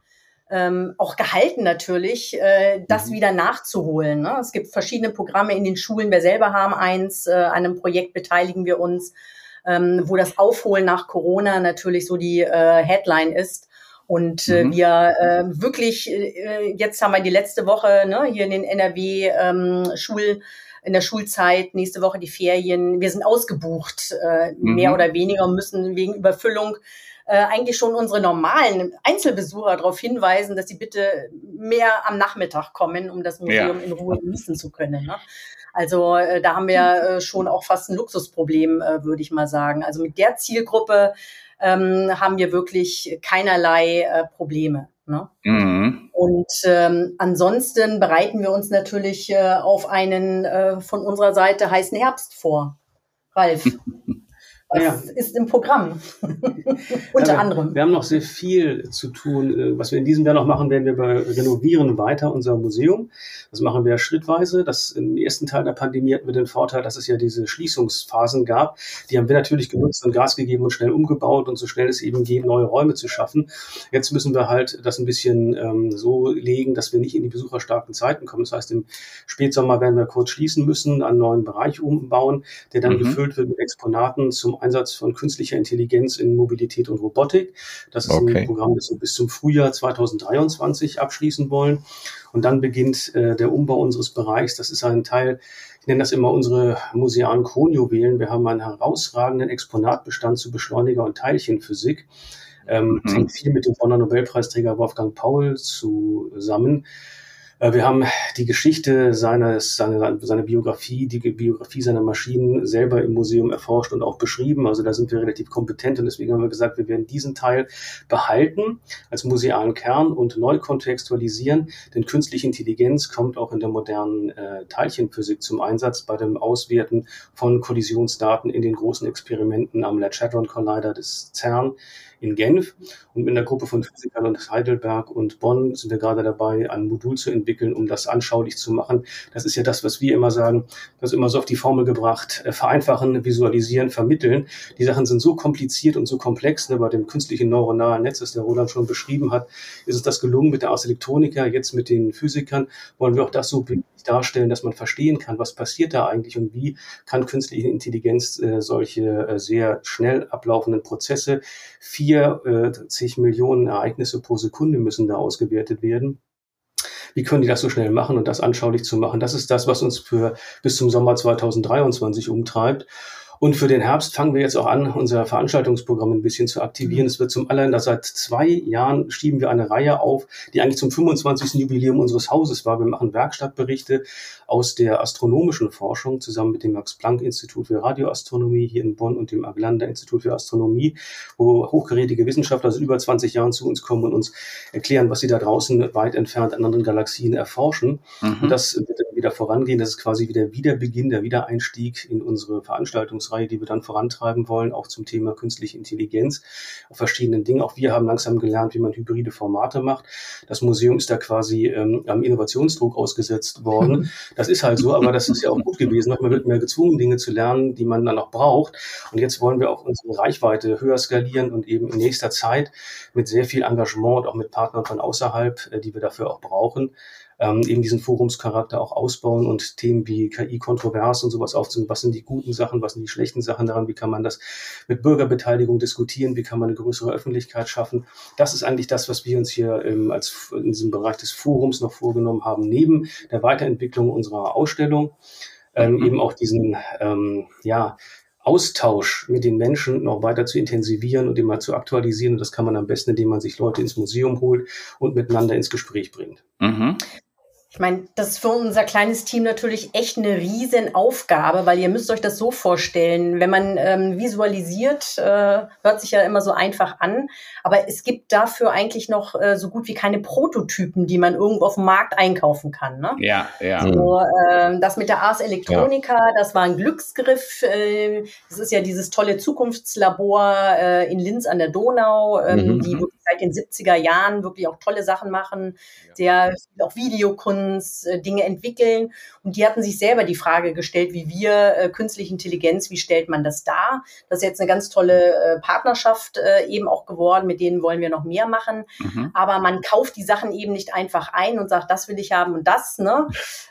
ähm, auch gehalten natürlich, äh, das mhm. wieder nachzuholen. Ne? Es gibt verschiedene Programme in den Schulen. Wir selber haben eins, äh, an einem Projekt beteiligen wir uns, ähm, wo das Aufholen nach Corona natürlich so die äh, Headline ist. Und äh, mhm. wir äh, wirklich, äh, jetzt haben wir die letzte Woche ne, hier in den NRW ähm, Schul, in der Schulzeit, nächste Woche die Ferien. Wir sind ausgebucht, äh, mhm. mehr oder weniger, müssen wegen Überfüllung äh, eigentlich schon unsere normalen Einzelbesucher darauf hinweisen, dass sie bitte mehr am Nachmittag kommen, um das Museum ja. in Ruhe genießen zu können. Ne? Also äh, da haben wir äh, schon auch fast ein Luxusproblem, äh, würde ich mal sagen. Also mit der Zielgruppe ähm, haben wir wirklich keinerlei äh, Probleme. Ne? Mhm. Und ähm, ansonsten bereiten wir uns natürlich äh, auf einen äh, von unserer Seite heißen Herbst vor. Ralf. *laughs* Was ja. ist im Programm? *laughs* Unter ja, anderem. Wir haben noch sehr viel zu tun. Äh, was wir in diesem Jahr noch machen, werden wir renovieren weiter unser Museum. Das machen wir schrittweise. Das im ersten Teil der Pandemie hatten wir den Vorteil, dass es ja diese Schließungsphasen gab. Die haben wir natürlich genutzt und Gas gegeben und schnell umgebaut und so schnell es eben geht, neue Räume zu schaffen. Jetzt müssen wir halt das ein bisschen ähm, so legen, dass wir nicht in die besucherstarken Zeiten kommen. Das heißt, im Spätsommer werden wir kurz schließen müssen, einen neuen Bereich umbauen, der dann mhm. gefüllt wird mit Exponaten zum Einsatz von künstlicher Intelligenz in Mobilität und Robotik. Das ist okay. ein Programm, das wir bis zum Frühjahr 2023 abschließen wollen. Und dann beginnt äh, der Umbau unseres Bereichs. Das ist ein Teil, ich nenne das immer unsere musealen Kronjuwelen. Wir haben einen herausragenden Exponatbestand zu Beschleuniger- und Teilchenphysik. Ähm, mhm. hängt viel mit dem Bonner Nobelpreisträger Wolfgang Paul zusammen. Äh, wir haben die Geschichte seines, seine, seine Biografie, die Biografie seiner Maschinen selber im Museum erforscht und auch beschrieben. Also da sind wir relativ kompetent und deswegen haben wir gesagt, wir werden diesen Teil behalten als musealen Kern und neu kontextualisieren, denn künstliche Intelligenz kommt auch in der modernen äh, Teilchenphysik zum Einsatz bei dem Auswerten von Kollisionsdaten in den großen Experimenten am Large Hadron Collider des CERN in Genf. Und mit einer Gruppe von Physikern aus Heidelberg und Bonn sind wir gerade dabei, ein Modul zu entwickeln, um das anschaulich zu machen. Das ist ja das, was wir immer sagen, das ist immer so auf die Formel gebracht, äh, vereinfachen, visualisieren, vermitteln. Die Sachen sind so kompliziert und so komplex. Ne, bei dem künstlichen neuronalen Netz, das der Roland schon beschrieben hat, ist es das gelungen mit der Ars Electronica, jetzt mit den Physikern, wollen wir auch das so darstellen, dass man verstehen kann, was passiert da eigentlich und wie kann künstliche Intelligenz äh, solche äh, sehr schnell ablaufenden Prozesse, vier äh, zig Millionen Ereignisse pro Sekunde müssen da ausgewertet werden. Wie können die das so schnell machen und das anschaulich zu machen? Das ist das, was uns für bis zum Sommer 2023 umtreibt. Und für den Herbst fangen wir jetzt auch an, unser Veranstaltungsprogramm ein bisschen zu aktivieren. Es wird zum allerersten, seit zwei Jahren schieben wir eine Reihe auf, die eigentlich zum 25. Jubiläum unseres Hauses war. Wir machen Werkstattberichte aus der astronomischen Forschung zusammen mit dem Max-Planck-Institut für Radioastronomie hier in Bonn und dem Aglander-Institut für Astronomie, wo hochgerätige Wissenschaftler seit über 20 Jahren zu uns kommen und uns erklären, was sie da draußen weit entfernt an anderen Galaxien erforschen. Mhm. Und das wird dann wieder vorangehen. Das ist quasi wieder Wiederbeginn, der Wiedereinstieg in unsere Veranstaltungs Forschungsreihe, die wir dann vorantreiben wollen, auch zum Thema künstliche Intelligenz, auf verschiedenen Dingen. Auch wir haben langsam gelernt, wie man hybride Formate macht. Das Museum ist da quasi ähm, am Innovationsdruck ausgesetzt worden. *laughs* Das ist halt so, aber das ist ja auch gut gewesen. Man wird mehr gezwungen, Dinge zu lernen, die man dann auch braucht. Und jetzt wollen wir auch unsere Reichweite höher skalieren und eben in nächster Zeit mit sehr viel Engagement und auch mit Partnern von außerhalb, äh, die wir dafür auch brauchen, ähm, eben diesen Forumscharakter auch ausbauen und Themen wie KI-Kontrovers und sowas aufzunehmen. Was sind die guten Sachen, was sind die schlechten Sachen daran? Wie kann man das mit Bürgerbeteiligung diskutieren? Wie kann man eine größere Öffentlichkeit schaffen? Das ist eigentlich das, was wir uns hier ähm, als in diesem Bereich des Forums noch vorgenommen haben, neben der Weiterentwicklung unserer Ausstellung. Ähm, mhm. eben auch diesen, ähm, ja, Austausch mit den Menschen noch weiter zu intensivieren und immer zu aktualisieren. Und das kann man am besten, indem man sich Leute ins Museum holt und miteinander ins Gespräch bringt. Mhm. Ich meine, das ist für unser kleines Team natürlich echt eine riesen Aufgabe, weil ihr müsst euch das so vorstellen, wenn man ähm, visualisiert, äh, hört sich ja immer so einfach an, aber es gibt dafür eigentlich noch äh, so gut wie keine Prototypen, die man irgendwo auf dem Markt einkaufen kann. Ne? Ja, ja. So, äh, das mit der Ars Electronica, ja. das war ein Glücksgriff. Äh, das ist ja dieses tolle Zukunftslabor äh, in Linz an der Donau, äh, mhm. die seit den 70er Jahren wirklich auch tolle Sachen machen, sehr viel auch Videokunst, äh, Dinge entwickeln. Und die hatten sich selber die Frage gestellt, wie wir äh, künstliche Intelligenz, wie stellt man das dar? Das ist jetzt eine ganz tolle äh, Partnerschaft äh, eben auch geworden, mit denen wollen wir noch mehr machen. Mhm. Aber man kauft die Sachen eben nicht einfach ein und sagt, das will ich haben und das, ne?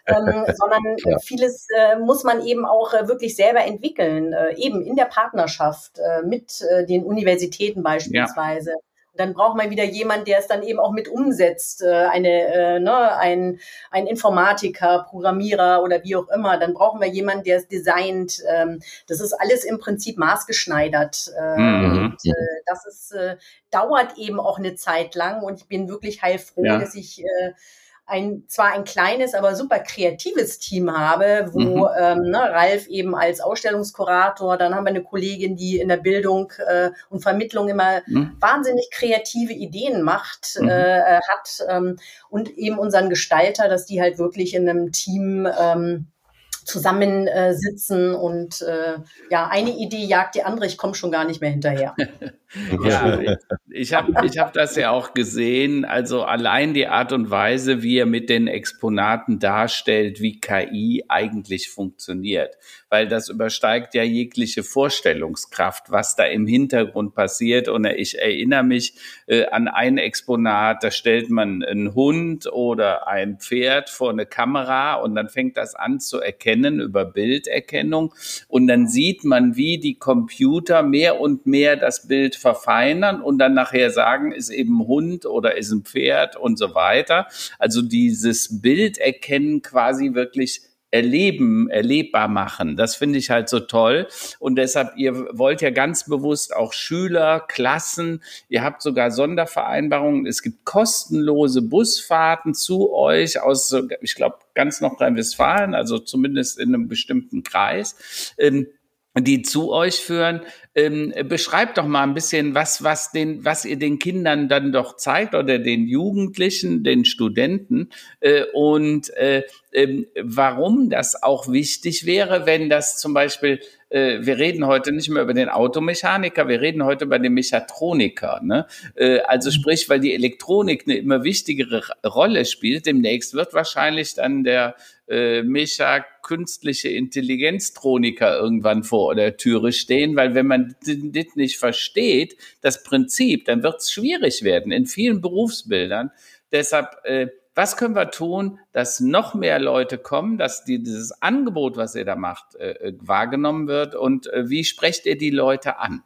ähm, *laughs* sondern ja. vieles äh, muss man eben auch äh, wirklich selber entwickeln, äh, eben in der Partnerschaft äh, mit äh, den Universitäten beispielsweise. Ja dann braucht man wieder jemand, der es dann eben auch mit umsetzt, äh, eine, äh, ne, ein, ein Informatiker, Programmierer oder wie auch immer. Dann brauchen wir jemanden, der es designt. Ähm, das ist alles im Prinzip maßgeschneidert. Äh, mhm. Und äh, das ist, dauert eben auch eine Zeit lang und ich bin wirklich heilfroh, ja. dass ich ein zwar ein kleines, aber super kreatives Team habe, wo mhm. ähm, ne, Ralf eben als Ausstellungskurator, dann haben wir eine Kollegin, die in der Bildung äh, und Vermittlung immer mhm. wahnsinnig kreative Ideen macht, mhm. äh, hat ähm, und eben unseren Gestalter, dass die halt wirklich in einem Team ähm, zusammensitzen und äh, ja, eine Idee jagt die andere, ich komme schon gar nicht mehr hinterher. *laughs* ja, ich habe ich hab das ja auch gesehen, also allein die Art und Weise, wie er mit den Exponaten darstellt, wie KI eigentlich funktioniert, weil das übersteigt ja jegliche Vorstellungskraft, was da im Hintergrund passiert. Und ich erinnere mich äh, an ein Exponat, da stellt man einen Hund oder ein Pferd vor eine Kamera und dann fängt das an zu erkennen, erkennen über Bilderkennung. Und dann sieht man, wie die Computer mehr und mehr das Bild verfeinern und dann nachher sagen, ist eben Hund oder ist ein Pferd und so weiter. Also dieses Bilderkennen quasi wirklich erleben, erlebbar machen. Das finde ich halt so toll. Und deshalb, ihr wollt ja ganz bewusst auch Schüler, Klassen, ihr habt sogar Sondervereinbarungen. Es gibt kostenlose Busfahrten zu euch aus, ich glaube, ganz Nordrhein-Westfalen, also zumindest in einem bestimmten Kreis. Ähm, die zu euch führen. Ähm, beschreibt doch mal ein bisschen, was, was, den, was ihr den Kindern dann doch zeigt oder den Jugendlichen, den Studenten äh, und äh, äh, warum das auch wichtig wäre, wenn das zum Beispiel äh, wir reden heute nicht mehr über den Automechaniker, wir reden heute über den Mechatroniker. Ne? Äh, also mhm. sprich, weil die Elektronik eine immer wichtigere Rolle spielt, demnächst wird wahrscheinlich dann der äh, Mecha künstliche Intelligenztroniker irgendwann vor der Türe stehen, weil wenn man das nicht versteht, das Prinzip, dann wird es schwierig werden in vielen Berufsbildern. Deshalb äh, was können wir tun, dass noch mehr Leute kommen, dass die, dieses Angebot, was ihr da macht, äh, äh wahrgenommen wird? Und äh, wie sprecht ihr die Leute an?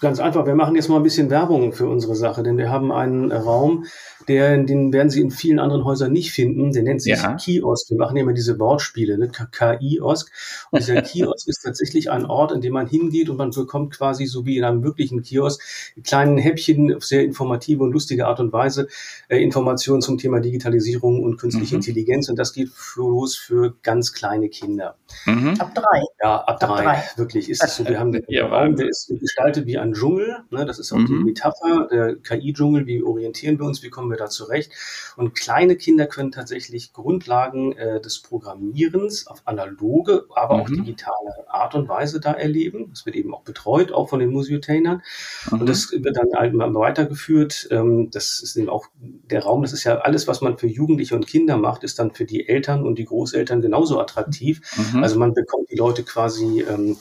Ganz einfach, wir machen jetzt mal ein bisschen Werbung für unsere Sache, denn wir haben einen Raum, der, den werden Sie in vielen anderen Häusern nicht finden. Der nennt sich ja. Kiosk. Wir machen ja immer diese Wortspiele, ne? K-I-Osk. Und dieser *laughs* Kiosk ist tatsächlich ein Ort, in dem man hingeht und man bekommt quasi so wie in einem wirklichen Kiosk kleinen Häppchen auf sehr informative und lustige Art und Weise äh, Informationen zum Thema Digitalisierung und künstliche mhm. Intelligenz. Und das geht los für ganz kleine Kinder. Mhm. Ab drei. Ja, ab, ab drei. drei. Wirklich ist es so. Wir haben *laughs* den ja, Raum, der ist gestaltet wie ein Dschungel. Ne? Das ist auch mhm. die Metapher, der KI-Dschungel. Wie orientieren wir uns? Wie kommen wir da zurecht? Und kleine Kinder können tatsächlich Grundlagen äh, des Programmierens auf analoge, aber mhm. auch digitale Art und Weise da erleben. Das wird eben auch betreut, auch von den Museotainern. Mhm. Und das wird dann halt weitergeführt. Ähm, das ist eben auch der Raum, das ist ja alles, was man für Jugendliche und Kinder macht, ist dann für die Eltern und die Großeltern genauso attraktiv. Mhm. Also man bekommt die Leute quasi ähm,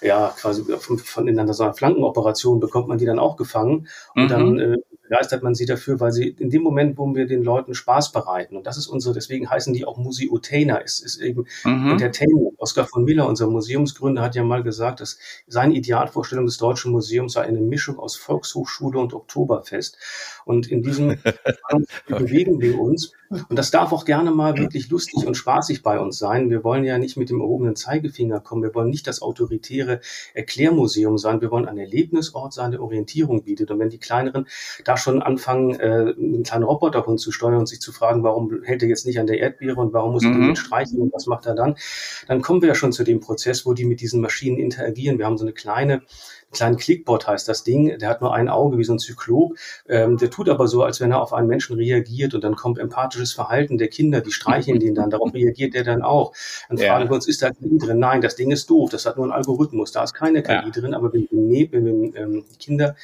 ja, quasi von, von in einer so einer Flankenoperation bekommt man die dann auch gefangen und mhm. dann äh, begeistert man sie dafür, weil sie in dem Moment, wo wir den Leuten Spaß bereiten, und das ist unsere, deswegen heißen die auch Museotainer, es ist eben mhm. Entertainment. Oskar von Miller, unser Museumsgründer, hat ja mal gesagt, dass seine Idealvorstellung des Deutschen Museums sei eine Mischung aus Volkshochschule und Oktoberfest. Und in diesem *laughs* bewegen wir uns. Und das darf auch gerne mal wirklich lustig und spaßig bei uns sein. Wir wollen ja nicht mit dem erhobenen Zeigefinger kommen. Wir wollen nicht das autoritäre Erklärmuseum sein. Wir wollen ein Erlebnisort sein, der Orientierung bietet. Und wenn die kleineren da schon anfangen, äh, einen kleinen Roboterhund zu steuern und sich zu fragen, warum hält er jetzt nicht an der Erdbeere und warum muss er mhm. den streichen und was macht er dann, dann kommen wir ja schon zu dem Prozess, wo die mit diesen Maschinen interagieren. Wir haben so eine kleine kleinen Clickbot heißt das Ding, der hat nur ein Auge wie so ein Zyklop, ähm, der tut aber so, als wenn er auf einen Menschen reagiert und dann kommt empathisches Verhalten der Kinder, die streicheln den dann, darauf reagiert der dann auch. Dann ja. fragen wir uns, ist da KI drin? Nein, das Ding ist doof, das hat nur einen Algorithmus, da ist keine KI ja. drin, aber wenn, wenn, wenn ähm, die Kinder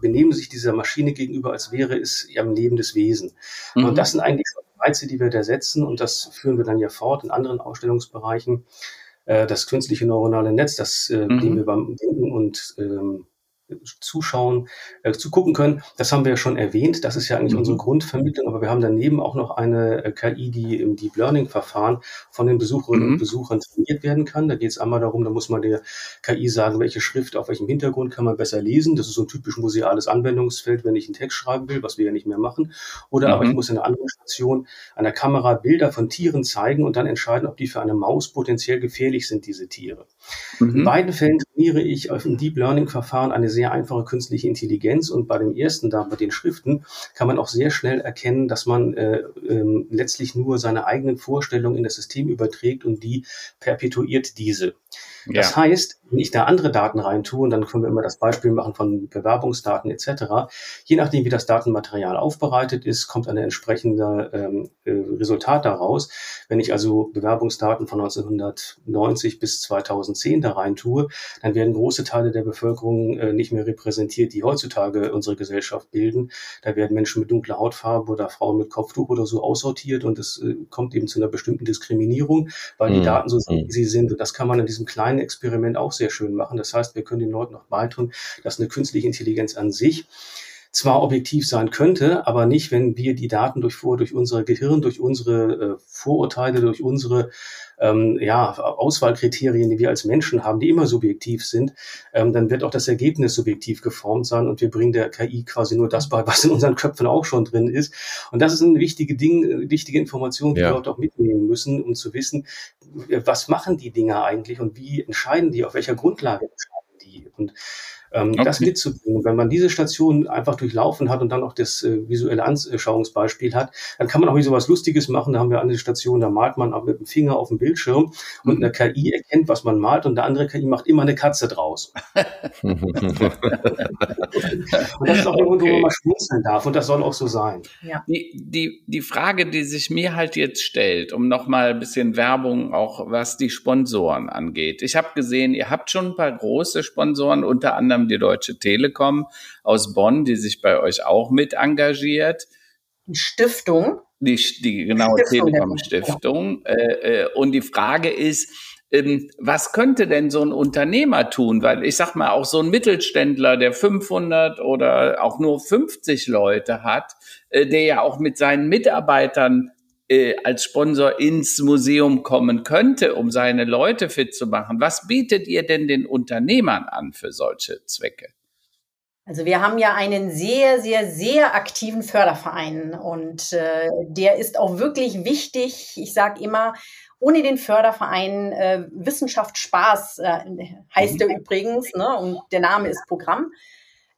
benehmen sich dieser Maschine gegenüber, als wäre es ja ein lebendes Wesen. Mhm. Und das sind eigentlich Reize, die wir da setzen und das führen wir dann ja fort in anderen Ausstellungsbereichen. Äh, das künstliche neuronale Netz, das äh, mhm. wir beim Denken und ähm, zuschauen, äh, zugucken können. Das haben wir ja schon erwähnt. Das ist ja eigentlich mhm. unsere Grundvermittlung. Aber wir haben daneben auch noch eine äh, KI, die im Deep Learning Verfahren von den Besucherinnen mhm. und Besuchern trainiert werden kann. Da geht es einmal darum, da muss man der KI sagen, welche Schrift auf welchem Hintergrund kann man besser lesen. Das ist so ein typisch museales Anwendungsfeld, wenn ich einen Text schreiben will, was wir ja nicht mehr machen. Oder mhm. aber ich muss in einer anderen Station einer Kamera Bilder von Tieren zeigen und dann entscheiden, ob die für eine Maus potenziell gefährlich sind, diese Tiere. In mhm. beiden Fällen trainiere ich dem Deep Learning Verfahren eine sehr einfache künstliche Intelligenz und bei dem ersten da, bei den Schriften, kann man auch sehr schnell erkennen, dass man äh, äh, letztlich nur seine eigenen Vorstellungen in das System überträgt und die perpetuiert diese. Das ja. heißt, wenn ich da andere Daten rein tue, und dann können wir immer das Beispiel machen von Bewerbungsdaten etc., je nachdem, wie das Datenmaterial aufbereitet ist, kommt ein entsprechender ähm, äh, Resultat daraus. Wenn ich also Bewerbungsdaten von 1990 bis 2010 da rein tue, dann werden große Teile der Bevölkerung äh, nicht mehr repräsentiert, die heutzutage unsere Gesellschaft bilden. Da werden Menschen mit dunkler Hautfarbe oder Frauen mit Kopftuch oder so aussortiert und es äh, kommt eben zu einer bestimmten Diskriminierung, weil mhm. die Daten so sind, wie sie sind. Und das kann man in diesem kleinen Experiment auch sehr schön machen. Das heißt, wir können den Leuten noch beitun, dass eine künstliche Intelligenz an sich zwar objektiv sein könnte, aber nicht, wenn wir die Daten durch, vor, durch unser Gehirn, durch unsere äh, Vorurteile, durch unsere ähm, ja, Auswahlkriterien, die wir als Menschen haben, die immer subjektiv sind, ähm, dann wird auch das Ergebnis subjektiv geformt sein und wir bringen der KI quasi nur das bei, was in unseren Köpfen auch schon drin ist. Und das ist eine wichtige Ding, wichtige Information, die ja. wir dort auch mitnehmen müssen, um zu wissen, was machen die Dinger eigentlich und wie entscheiden die, auf welcher Grundlage entscheiden die. Und ähm, okay. das mitzubringen. Wenn man diese Station einfach durchlaufen hat und dann auch das äh, visuelle Anschauungsbeispiel hat, dann kann man auch so was Lustiges machen. Da haben wir eine Station, da malt man auch mit dem Finger auf dem Bildschirm und eine KI erkennt, was man malt und der andere KI macht immer eine Katze draus. *laughs* und das ist auch irgendwo, okay. wo man schmunzeln darf und das soll auch so sein. Ja. Die, die, die Frage, die sich mir halt jetzt stellt, um nochmal ein bisschen Werbung auch was die Sponsoren angeht. Ich habe gesehen, ihr habt schon ein paar große Sponsoren, unter anderem die Deutsche Telekom aus Bonn, die sich bei euch auch mit engagiert. Die Stiftung. Die, die genaue Telekom-Stiftung. Äh, äh, und die Frage ist, ähm, was könnte denn so ein Unternehmer tun? Weil ich sag mal, auch so ein Mittelständler, der 500 oder auch nur 50 Leute hat, äh, der ja auch mit seinen Mitarbeitern äh, als Sponsor ins Museum kommen könnte, um seine Leute fit zu machen. Was bietet ihr denn den Unternehmern an für solche Zwecke? Also wir haben ja einen sehr, sehr, sehr aktiven Förderverein und äh, der ist auch wirklich wichtig. Ich sage immer, ohne den Förderverein äh, Wissenschaft Spaß äh, heißt er übrigens, ne? und der Name ist Programm.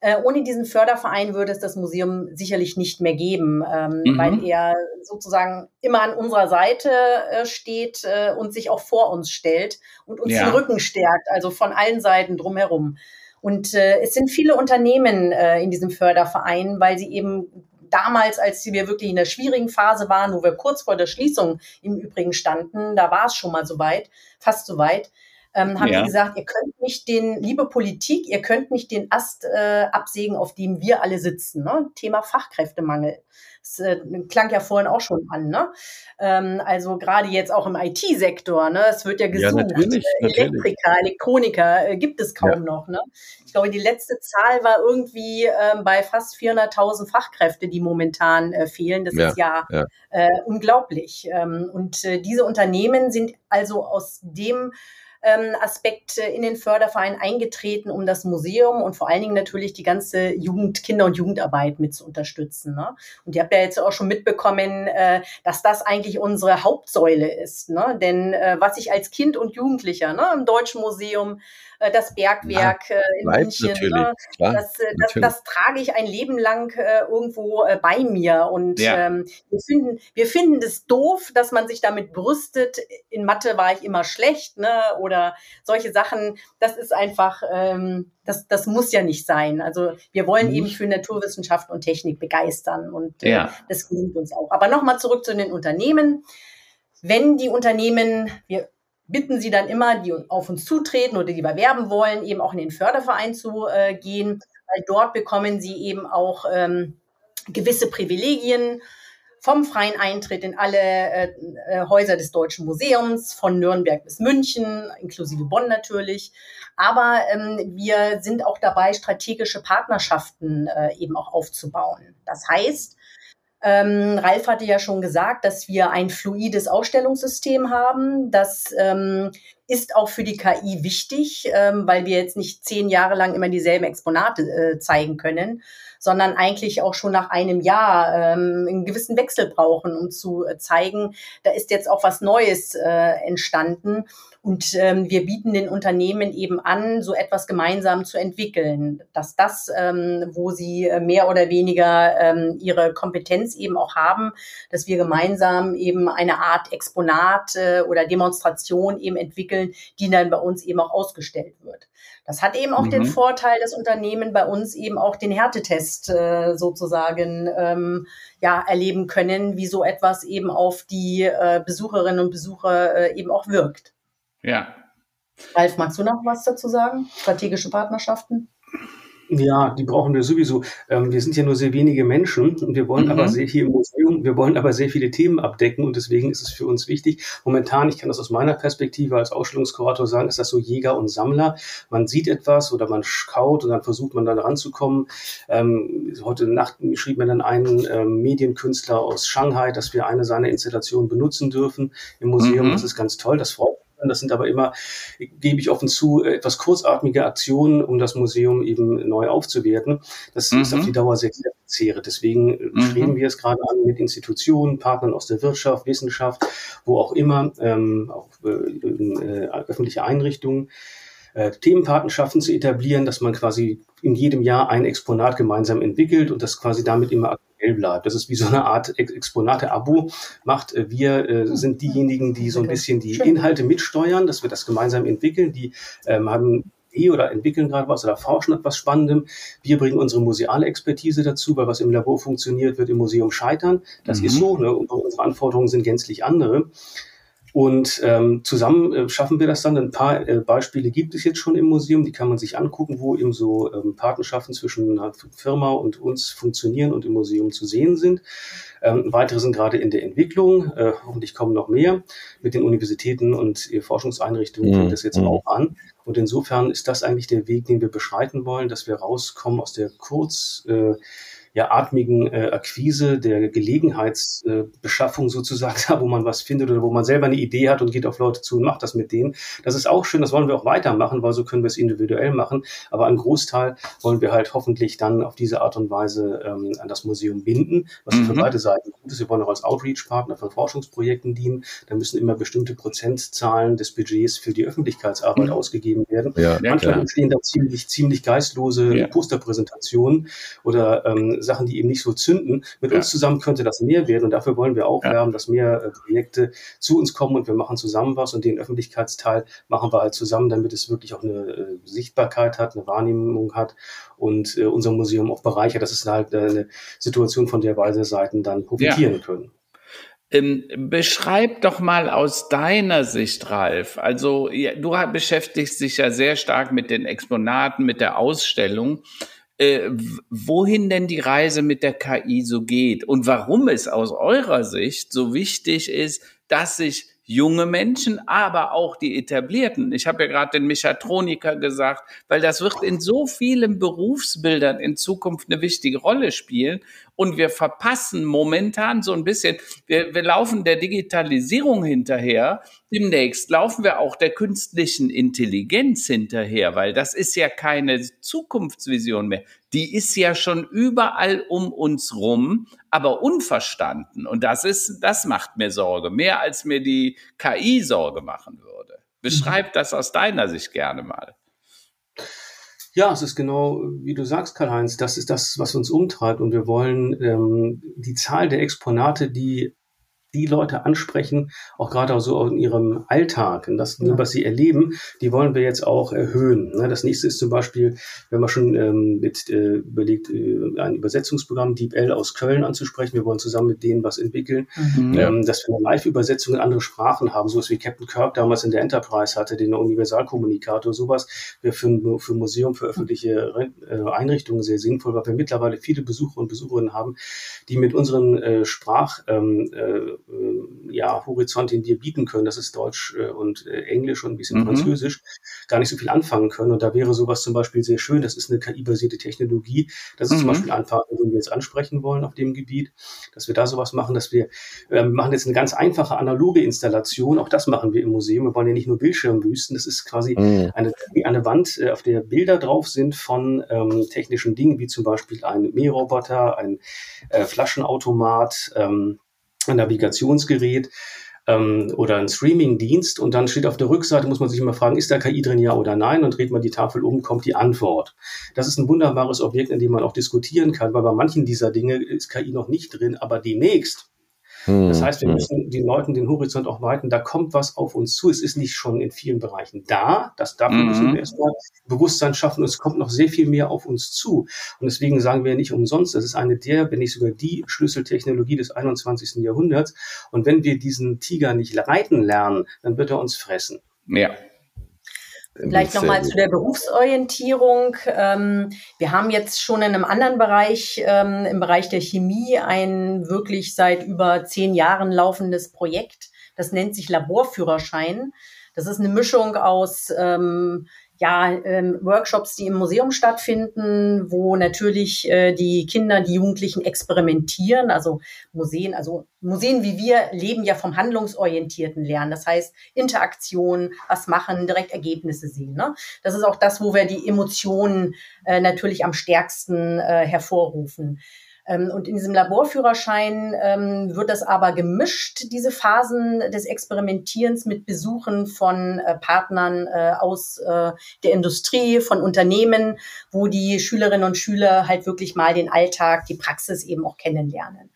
Äh, ohne diesen Förderverein würde es das Museum sicherlich nicht mehr geben, ähm, mhm. weil er sozusagen immer an unserer Seite äh, steht äh, und sich auch vor uns stellt und uns ja. den Rücken stärkt, also von allen Seiten drumherum. Und äh, es sind viele Unternehmen äh, in diesem Förderverein, weil sie eben damals, als wir wirklich in der schwierigen Phase waren, wo wir kurz vor der Schließung im Übrigen standen, da war es schon mal so weit, fast so weit, ähm, haben ja. die gesagt, ihr könnt nicht den, liebe Politik, ihr könnt nicht den Ast äh, absägen, auf dem wir alle sitzen. Ne? Thema Fachkräftemangel. Das äh, klang ja vorhin auch schon an. Ne? Ähm, also gerade jetzt auch im IT-Sektor. Ne? Es wird ja gesucht. Ja, natürlich, äh, Elektriker, Elektroniker äh, gibt es kaum ja. noch. Ne? Ich glaube, die letzte Zahl war irgendwie äh, bei fast 400.000 Fachkräfte, die momentan äh, fehlen. Das ja, ist ja, Äh, unglaublich. Ähm, und äh, diese Unternehmen sind also aus dem ähm, Aspekt in den Förderverein eingetreten, um das Museum und vor allen Dingen natürlich die ganze Jugend, Kinder- und Jugendarbeit mit zu unterstützen. Ne? Und ihr habt ja jetzt auch schon mitbekommen, äh, dass das eigentlich unsere Hauptsäule ist. Ne? Denn äh, was ich als Kind und Jugendlicher ne, im Deutschen Museum äh, das Bergwerk äh, in München. Ne? Klar, das, äh, das, das, trage ich ein Leben lang äh, irgendwo äh, bei mir. Und ja. ähm, wir finden, wir finden es doof, dass man sich damit brüstet. In Mathe war ich immer schlecht, ne? Oder solche Sachen. Das ist einfach, ähm, das, das muss ja nicht sein. Also wir wollen mhm. eben für Naturwissenschaft und Technik begeistern und äh, ja. das gelingt uns auch. Aber nochmal zurück zu den Unternehmen. Wenn die Unternehmen, wir bitten sie dann immer, die auf uns zutreten oder die wir werben wollen, eben auch in den Förderverein zu äh, gehen, weil dort bekommen sie eben auch ähm, gewisse Privilegien vom freien Eintritt in alle äh, äh, Häuser des Deutschen Museums, von Nürnberg bis München, inklusive Bonn natürlich. Aber ähm, wir sind auch dabei, strategische Partnerschaften äh, eben auch aufzubauen. Das heißt, ähm, Ralf hatte ja schon gesagt, dass wir ein fluides Ausstellungssystem haben, dass ähm, ist auch für die KI wichtig, ähm, weil wir jetzt nicht zehn Jahre lang immer dieselben Exponate äh, zeigen können, sondern eigentlich auch schon nach einem Jahr ähm, einen gewissen Wechsel brauchen, um zu äh, zeigen, da ist jetzt auch was Neues äh, entstanden. Und ähm, wir bieten den Unternehmen eben an, so etwas gemeinsam zu entwickeln, dass das, ähm, wo sie äh, mehr oder weniger ähm, ihre Kompetenz eben auch haben, dass wir gemeinsam eben eine Art Exponat äh, oder Demonstration eben entwickeln, die dann bei uns eben auch ausgestellt wird. Das hat eben auch mhm. den Vorteil, dass Unternehmen bei uns eben auch den Härtetest äh, sozusagen ähm, ja erleben können, wie so etwas eben auf die äh, Besucherinnen und Besucher äh, eben auch wirkt. Ja. Ralf, magst du noch was dazu sagen? Strategische Partnerschaften? Ja, die brauchen wir sowieso. Ähm, wir sind ja nur sehr wenige Menschen und wir wollen mhm. aber sehr hier im Museum, wir wollen aber sehr viele Themen abdecken und deswegen ist es für uns wichtig. Momentan, ich kann das aus meiner Perspektive als Ausstellungskurator sagen, ist das so Jäger und Sammler. Man sieht etwas oder man schaut und dann versucht man da ranzukommen. Ähm, heute Nacht schrieb mir dann ein ähm, Medienkünstler aus Shanghai, dass wir eine seiner Installationen benutzen dürfen im Museum. Mhm. Das ist ganz toll, das freut das sind aber immer, gebe ich offen zu, etwas kurzatmige Aktionen, um das Museum eben neu aufzuwerten. Das mhm. ist auf die Dauer sehr zehre. Deswegen mhm. streben wir es gerade an mit Institutionen, Partnern aus der Wirtschaft, Wissenschaft, wo auch immer, ähm, auch äh, äh, öffentliche Einrichtungen, äh, Themenpatenschaften zu etablieren, dass man quasi in jedem Jahr ein Exponat gemeinsam entwickelt und das quasi damit immer aktuell bleibt. Das ist wie so eine Art Exponate-Abo macht. Äh, wir äh, sind diejenigen, die so ein bisschen die Inhalte mitsteuern, dass wir das gemeinsam entwickeln. Die ähm, haben oder entwickeln gerade was oder forschen etwas Spannendem. Wir bringen unsere museale Expertise dazu, weil was im Labor funktioniert, wird im Museum scheitern. Das mhm. ist so. Ne? Unsere Anforderungen sind gänzlich andere. Und ähm, zusammen äh, schaffen wir das dann. Ein paar äh, Beispiele gibt es jetzt schon im Museum, die kann man sich angucken, wo eben so ähm, Partnerschaften zwischen einer Firma und uns funktionieren und im Museum zu sehen sind. Ähm, weitere sind gerade in der Entwicklung. Äh, hoffentlich kommen noch mehr. Mit den Universitäten und äh, Forschungseinrichtungen fängt mhm. das jetzt mhm. auch an. Und insofern ist das eigentlich der Weg, den wir beschreiten wollen, dass wir rauskommen aus der Kurz- äh, ja, atmigen äh, Akquise, der Gelegenheitsbeschaffung äh, *laughs* sozusagen, wo man was findet oder wo man selber eine Idee hat und geht auf Leute zu und macht das mit denen. Das ist auch schön, das wollen wir auch weitermachen, weil so können wir es individuell machen. Aber einen Großteil wollen wir halt hoffentlich dann auf diese Art und Weise ähm, an das Museum binden, was mhm. für beide Seiten gut ist. Wir wollen auch als Outreach-Partner von Forschungsprojekten dienen. Da müssen immer bestimmte Prozentzahlen des Budgets für die Öffentlichkeitsarbeit mhm. ausgegeben werden. Ja, Manchmal ja. entstehen da ziemlich, ziemlich geistlose ja. Posterpräsentationen oder ähm, Sachen, die eben nicht so zünden. Mit ja. uns zusammen könnte das mehr werden und dafür wollen wir auch ja. werben, dass mehr äh, Projekte zu uns kommen und wir machen zusammen was und den Öffentlichkeitsteil machen wir halt zusammen, damit es wirklich auch eine äh, Sichtbarkeit hat, eine Wahrnehmung hat und äh, unser Museum auch bereichert. Das ist halt eine Situation, von der beide Seiten dann profitieren ja. können. Ähm, beschreib doch mal aus deiner Sicht, Ralf. Also ja, du beschäftigst dich ja sehr stark mit den Exponaten, mit der Ausstellung äh, wohin denn die Reise mit der KI so geht und warum es aus eurer Sicht so wichtig ist, dass sich junge Menschen, aber auch die etablierten. Ich habe ja gerade den Mechatroniker gesagt, weil das wird in so vielen Berufsbildern in Zukunft eine wichtige Rolle spielen und wir verpassen momentan so ein bisschen, wir, wir laufen der Digitalisierung hinterher, demnächst laufen wir auch der künstlichen Intelligenz hinterher, weil das ist ja keine Zukunftsvision mehr. Die ist ja schon überall um uns rum, aber unverstanden. Und das ist, das macht mir Sorge, mehr als mir die KI Sorge machen würde. Beschreib *laughs* das aus deiner Sicht gerne mal. Ja, es ist genau, wie du sagst, Karl-Heinz, das ist das, was uns umtreibt. Und wir wollen ähm, die Zahl der Exponate, die die Leute ansprechen, auch gerade so in ihrem Alltag, in das, ja. was sie erleben, die wollen wir jetzt auch erhöhen. Ne? Das nächste ist zum Beispiel, wenn man schon ähm, mit, äh, überlegt, äh, ein Übersetzungsprogramm DeepL aus Köln anzusprechen. Wir wollen zusammen mit denen was entwickeln, mhm. ähm, dass wir eine Live-Übersetzung in andere Sprachen haben, sowas wie Captain Kirk damals in der Enterprise hatte, den Universalkommunikator, sowas wäre für, für Museum, für öffentliche äh, Einrichtungen sehr sinnvoll, weil wir mittlerweile viele Besucher und Besucherinnen haben, die mit unseren äh, Sprach ähm, äh, ja, Horizont, den wir bieten können, das ist Deutsch äh, und äh, Englisch und ein bisschen mhm. Französisch, gar nicht so viel anfangen können. Und da wäre sowas zum Beispiel sehr schön. Das ist eine KI-basierte Technologie. Das ist mhm. zum Beispiel ein Partner, den wir jetzt ansprechen wollen auf dem Gebiet, dass wir da sowas machen, dass wir, äh, wir machen jetzt eine ganz einfache analoge Installation. Auch das machen wir im Museum. Wir wollen ja nicht nur Bildschirmwüsten. Das ist quasi mhm. eine, eine Wand, äh, auf der Bilder drauf sind von ähm, technischen Dingen, wie zum Beispiel ein Mähroboter, ein äh, Flaschenautomat, ähm, ein Navigationsgerät ähm, oder ein Streaming-Dienst und dann steht auf der Rückseite, muss man sich immer fragen, ist da KI drin, ja oder nein? Und dreht man die Tafel um, kommt die Antwort. Das ist ein wunderbares Objekt, in dem man auch diskutieren kann, weil bei manchen dieser Dinge ist KI noch nicht drin, aber demnächst das hm, heißt, wir hm. müssen den Leuten den Horizont auch weiten. Da kommt was auf uns zu. Es ist nicht schon in vielen Bereichen da. Das dafür müssen wir erstmal Bewusstsein schaffen. Und es kommt noch sehr viel mehr auf uns zu. Und deswegen sagen wir nicht umsonst, das ist eine der, wenn nicht sogar die Schlüsseltechnologie des 21. Jahrhunderts. Und wenn wir diesen Tiger nicht reiten lernen, dann wird er uns fressen. Ja, Vielleicht nochmal zu der Berufsorientierung. Ähm, wir haben jetzt schon in einem anderen Bereich, ähm, im Bereich der Chemie, ein wirklich seit über zehn Jahren laufendes Projekt. Das nennt sich Laborführerschein. Das ist eine Mischung aus ähm, ja, ähm, Workshops, die im Museum stattfinden, wo natürlich äh, die Kinder, die Jugendlichen experimentieren. Also Museen, also Museen wie wir leben ja vom handlungsorientierten Lernen. Das heißt Interaktion, was machen, direkt Ergebnisse sehen. Ne? Das ist auch das, wo wir die Emotionen äh, natürlich am stärksten äh, hervorrufen. Ähm, und in diesem Laborführerschein ähm, wird das aber gemischt, diese Phasen des Experimentierens mit Besuchen von äh, Partnern äh, aus äh, der Industrie, von Unternehmen, wo die Schülerinnen und Schüler halt wirklich mal den Alltag, die Praxis eben auch kennenlernen.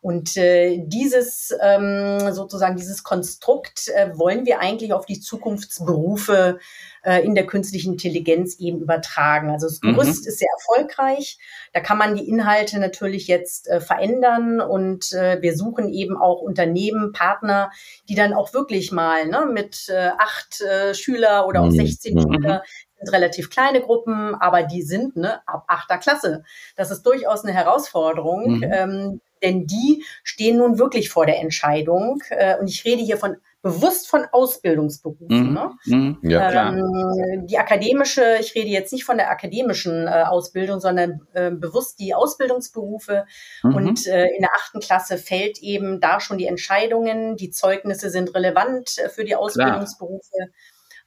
Und äh, dieses ähm, sozusagen dieses Konstrukt äh, wollen wir eigentlich auf die Zukunftsberufe äh, in der künstlichen Intelligenz eben übertragen. Also das mhm. Gerüst mhm. ist sehr erfolgreich. Da kann man die Inhalte natürlich jetzt äh, verändern und äh, wir suchen eben auch Unternehmen, Partner, die dann auch wirklich mal ne, mit äh, acht äh, Schüler oder auch 16 mhm. Schüler sind relativ kleine Gruppen, aber die sind ne, ab achter Klasse. Das ist durchaus eine Herausforderung, mhm. ähm, denn die stehen nun wirklich vor der Entscheidung. Äh, und ich rede hier von bewusst von Ausbildungsberufen. Mhm. Ne? Mhm. Ja, klar. Ähm, die akademische, ich rede jetzt nicht von der akademischen äh, Ausbildung, sondern äh, bewusst die Ausbildungsberufe. Mhm. Und äh, in der achten Klasse fällt eben da schon die Entscheidungen. Die Zeugnisse sind relevant äh, für die Ausbildungsberufe. Klar.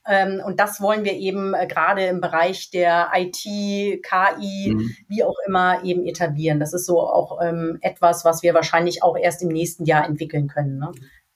Ähm, und das wollen wir eben äh, gerade im Bereich der IT, KI, mhm. wie auch immer eben etablieren. Das ist so auch ähm, etwas, was wir wahrscheinlich auch erst im nächsten Jahr entwickeln können. Ne?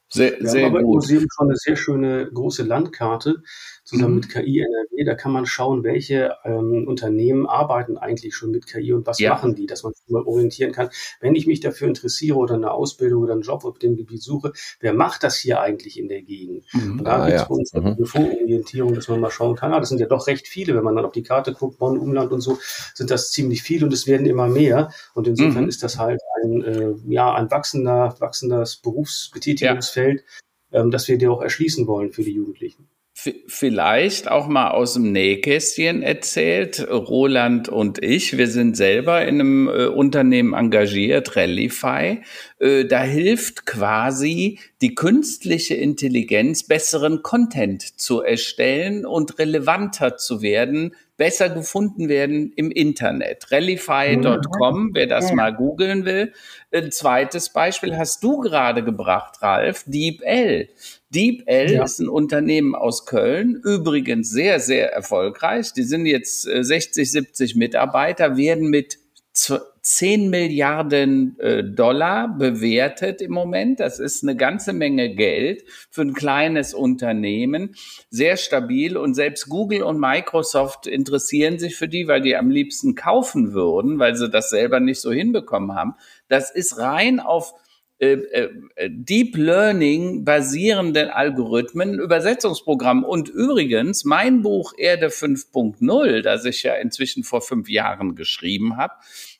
Sehr, wir sehr haben aber gut. im Museum schon eine sehr schöne große Landkarte zusammen mhm. mit KI NRW. Da kann man schauen, welche ähm, Unternehmen arbeiten eigentlich schon mit KI und was ja. machen die, dass man sich mal orientieren kann. Wenn ich mich dafür interessiere oder eine Ausbildung oder einen Job auf dem Gebiet suche, wer macht das hier eigentlich in der Gegend? Mhm. Und da ah, gibt es ja. uns mhm. eine Vororientierung, dass man mal schauen kann, ah, das sind ja doch recht viele, wenn man dann auf die Karte guckt, Bonn, Umland und so, sind das ziemlich viele und es werden immer mehr. Und insofern mhm. ist das halt ein, äh, ja, ein wachsender, wachsendes Berufsbetätigungsfeld, ja. ähm, das wir dir auch erschließen wollen für die Jugendlichen vielleicht auch mal aus dem Nähkästchen erzählt. Roland und ich, wir sind selber in einem äh, Unternehmen engagiert, Rallify. Äh, da hilft quasi die künstliche Intelligenz, besseren Content zu erstellen und relevanter zu werden, besser gefunden werden im Internet. Rallify.com, wer das mal googeln will. Ein zweites Beispiel hast du gerade gebracht, Ralf, DeepL. DeepL ja. ist ein Unternehmen aus Köln, übrigens sehr, sehr erfolgreich. Die sind jetzt 60, äh, 70 Mitarbeiter, werden mit 10 Milliarden äh, Dollar bewertet im Moment. Das ist eine ganze Menge Geld für ein kleines Unternehmen. Sehr stabil und selbst Google und Microsoft interessieren sich für die, weil die am liebsten kaufen würden, weil sie das selber nicht so hinbekommen haben. Das ist rein auf Deep Learning basierenden Algorithmen, Übersetzungsprogramm. Und übrigens, mein Buch Erde 5.0, das ich ja inzwischen vor fünf Jahren geschrieben habe,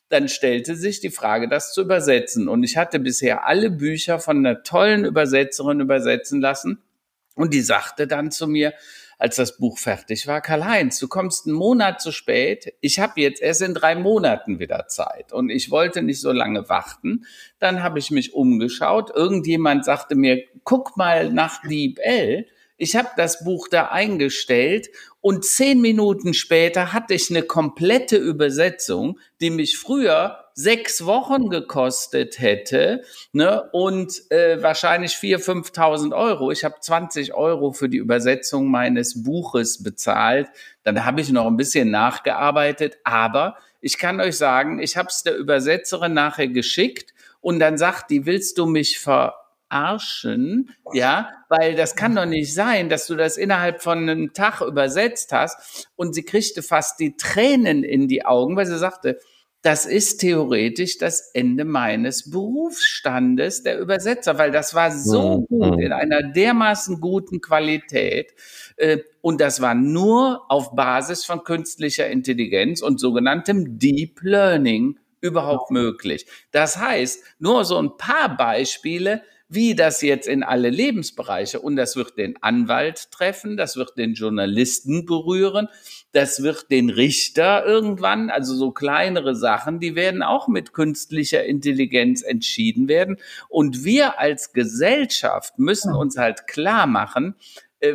dann stellte sich die Frage, das zu übersetzen. Und ich hatte bisher alle Bücher von einer tollen Übersetzerin übersetzen lassen. Und die sagte dann zu mir, als das Buch fertig war, Karl-Heinz, du kommst einen Monat zu spät. Ich habe jetzt erst in drei Monaten wieder Zeit und ich wollte nicht so lange warten. Dann habe ich mich umgeschaut. Irgendjemand sagte mir, guck mal nach Deep L. Ich habe das Buch da eingestellt und zehn Minuten später hatte ich eine komplette Übersetzung, die mich früher sechs Wochen gekostet hätte ne, und äh, wahrscheinlich 4.000, 5.000 Euro. Ich habe 20 Euro für die Übersetzung meines Buches bezahlt. Dann habe ich noch ein bisschen nachgearbeitet, aber ich kann euch sagen, ich habe es der Übersetzerin nachher geschickt und dann sagt die, willst du mich ver Arschen, ja, weil das kann doch nicht sein, dass du das innerhalb von einem Tag übersetzt hast. Und sie kriegte fast die Tränen in die Augen, weil sie sagte, das ist theoretisch das Ende meines Berufsstandes der Übersetzer, weil das war so mhm. gut, in einer dermaßen guten Qualität. Äh, und das war nur auf Basis von künstlicher Intelligenz und sogenanntem Deep Learning überhaupt möglich. Das heißt, nur so ein paar Beispiele, wie das jetzt in alle Lebensbereiche und das wird den Anwalt treffen, das wird den Journalisten berühren, das wird den Richter irgendwann, also so kleinere Sachen, die werden auch mit künstlicher Intelligenz entschieden werden. Und wir als Gesellschaft müssen uns halt klar machen,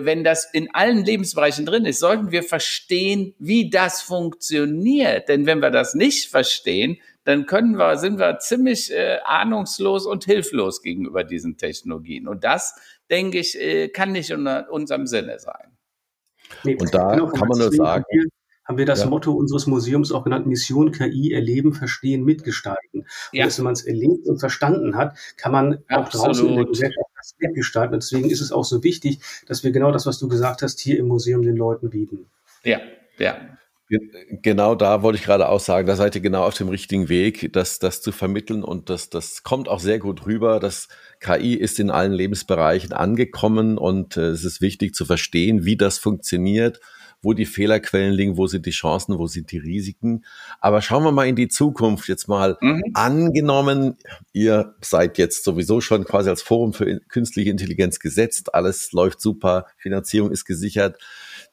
wenn das in allen Lebensbereichen drin ist, sollten wir verstehen, wie das funktioniert. Denn wenn wir das nicht verstehen, dann können wir, sind wir ziemlich äh, ahnungslos und hilflos gegenüber diesen Technologien. Und das, denke ich, äh, kann nicht in unserem Sinne sein. Nee, und da genau, kann man nur sagen, haben wir das ja. Motto unseres Museums auch genannt, Mission KI, erleben, verstehen, mitgestalten. Und ja. wenn man es erlebt und verstanden hat, kann man auch Absolut. draußen in der Gesellschaft das mitgestalten. Und deswegen ist es auch so wichtig, dass wir genau das, was du gesagt hast, hier im Museum den Leuten bieten. Ja, ja. Genau da wollte ich gerade auch sagen, da seid ihr genau auf dem richtigen Weg, das, das zu vermitteln und das, das kommt auch sehr gut rüber. Das KI ist in allen Lebensbereichen angekommen und äh, es ist wichtig zu verstehen, wie das funktioniert, wo die Fehlerquellen liegen, wo sind die Chancen, wo sind die Risiken. Aber schauen wir mal in die Zukunft jetzt mal. Mhm. Angenommen, ihr seid jetzt sowieso schon quasi als Forum für künstliche Intelligenz gesetzt, alles läuft super, Finanzierung ist gesichert.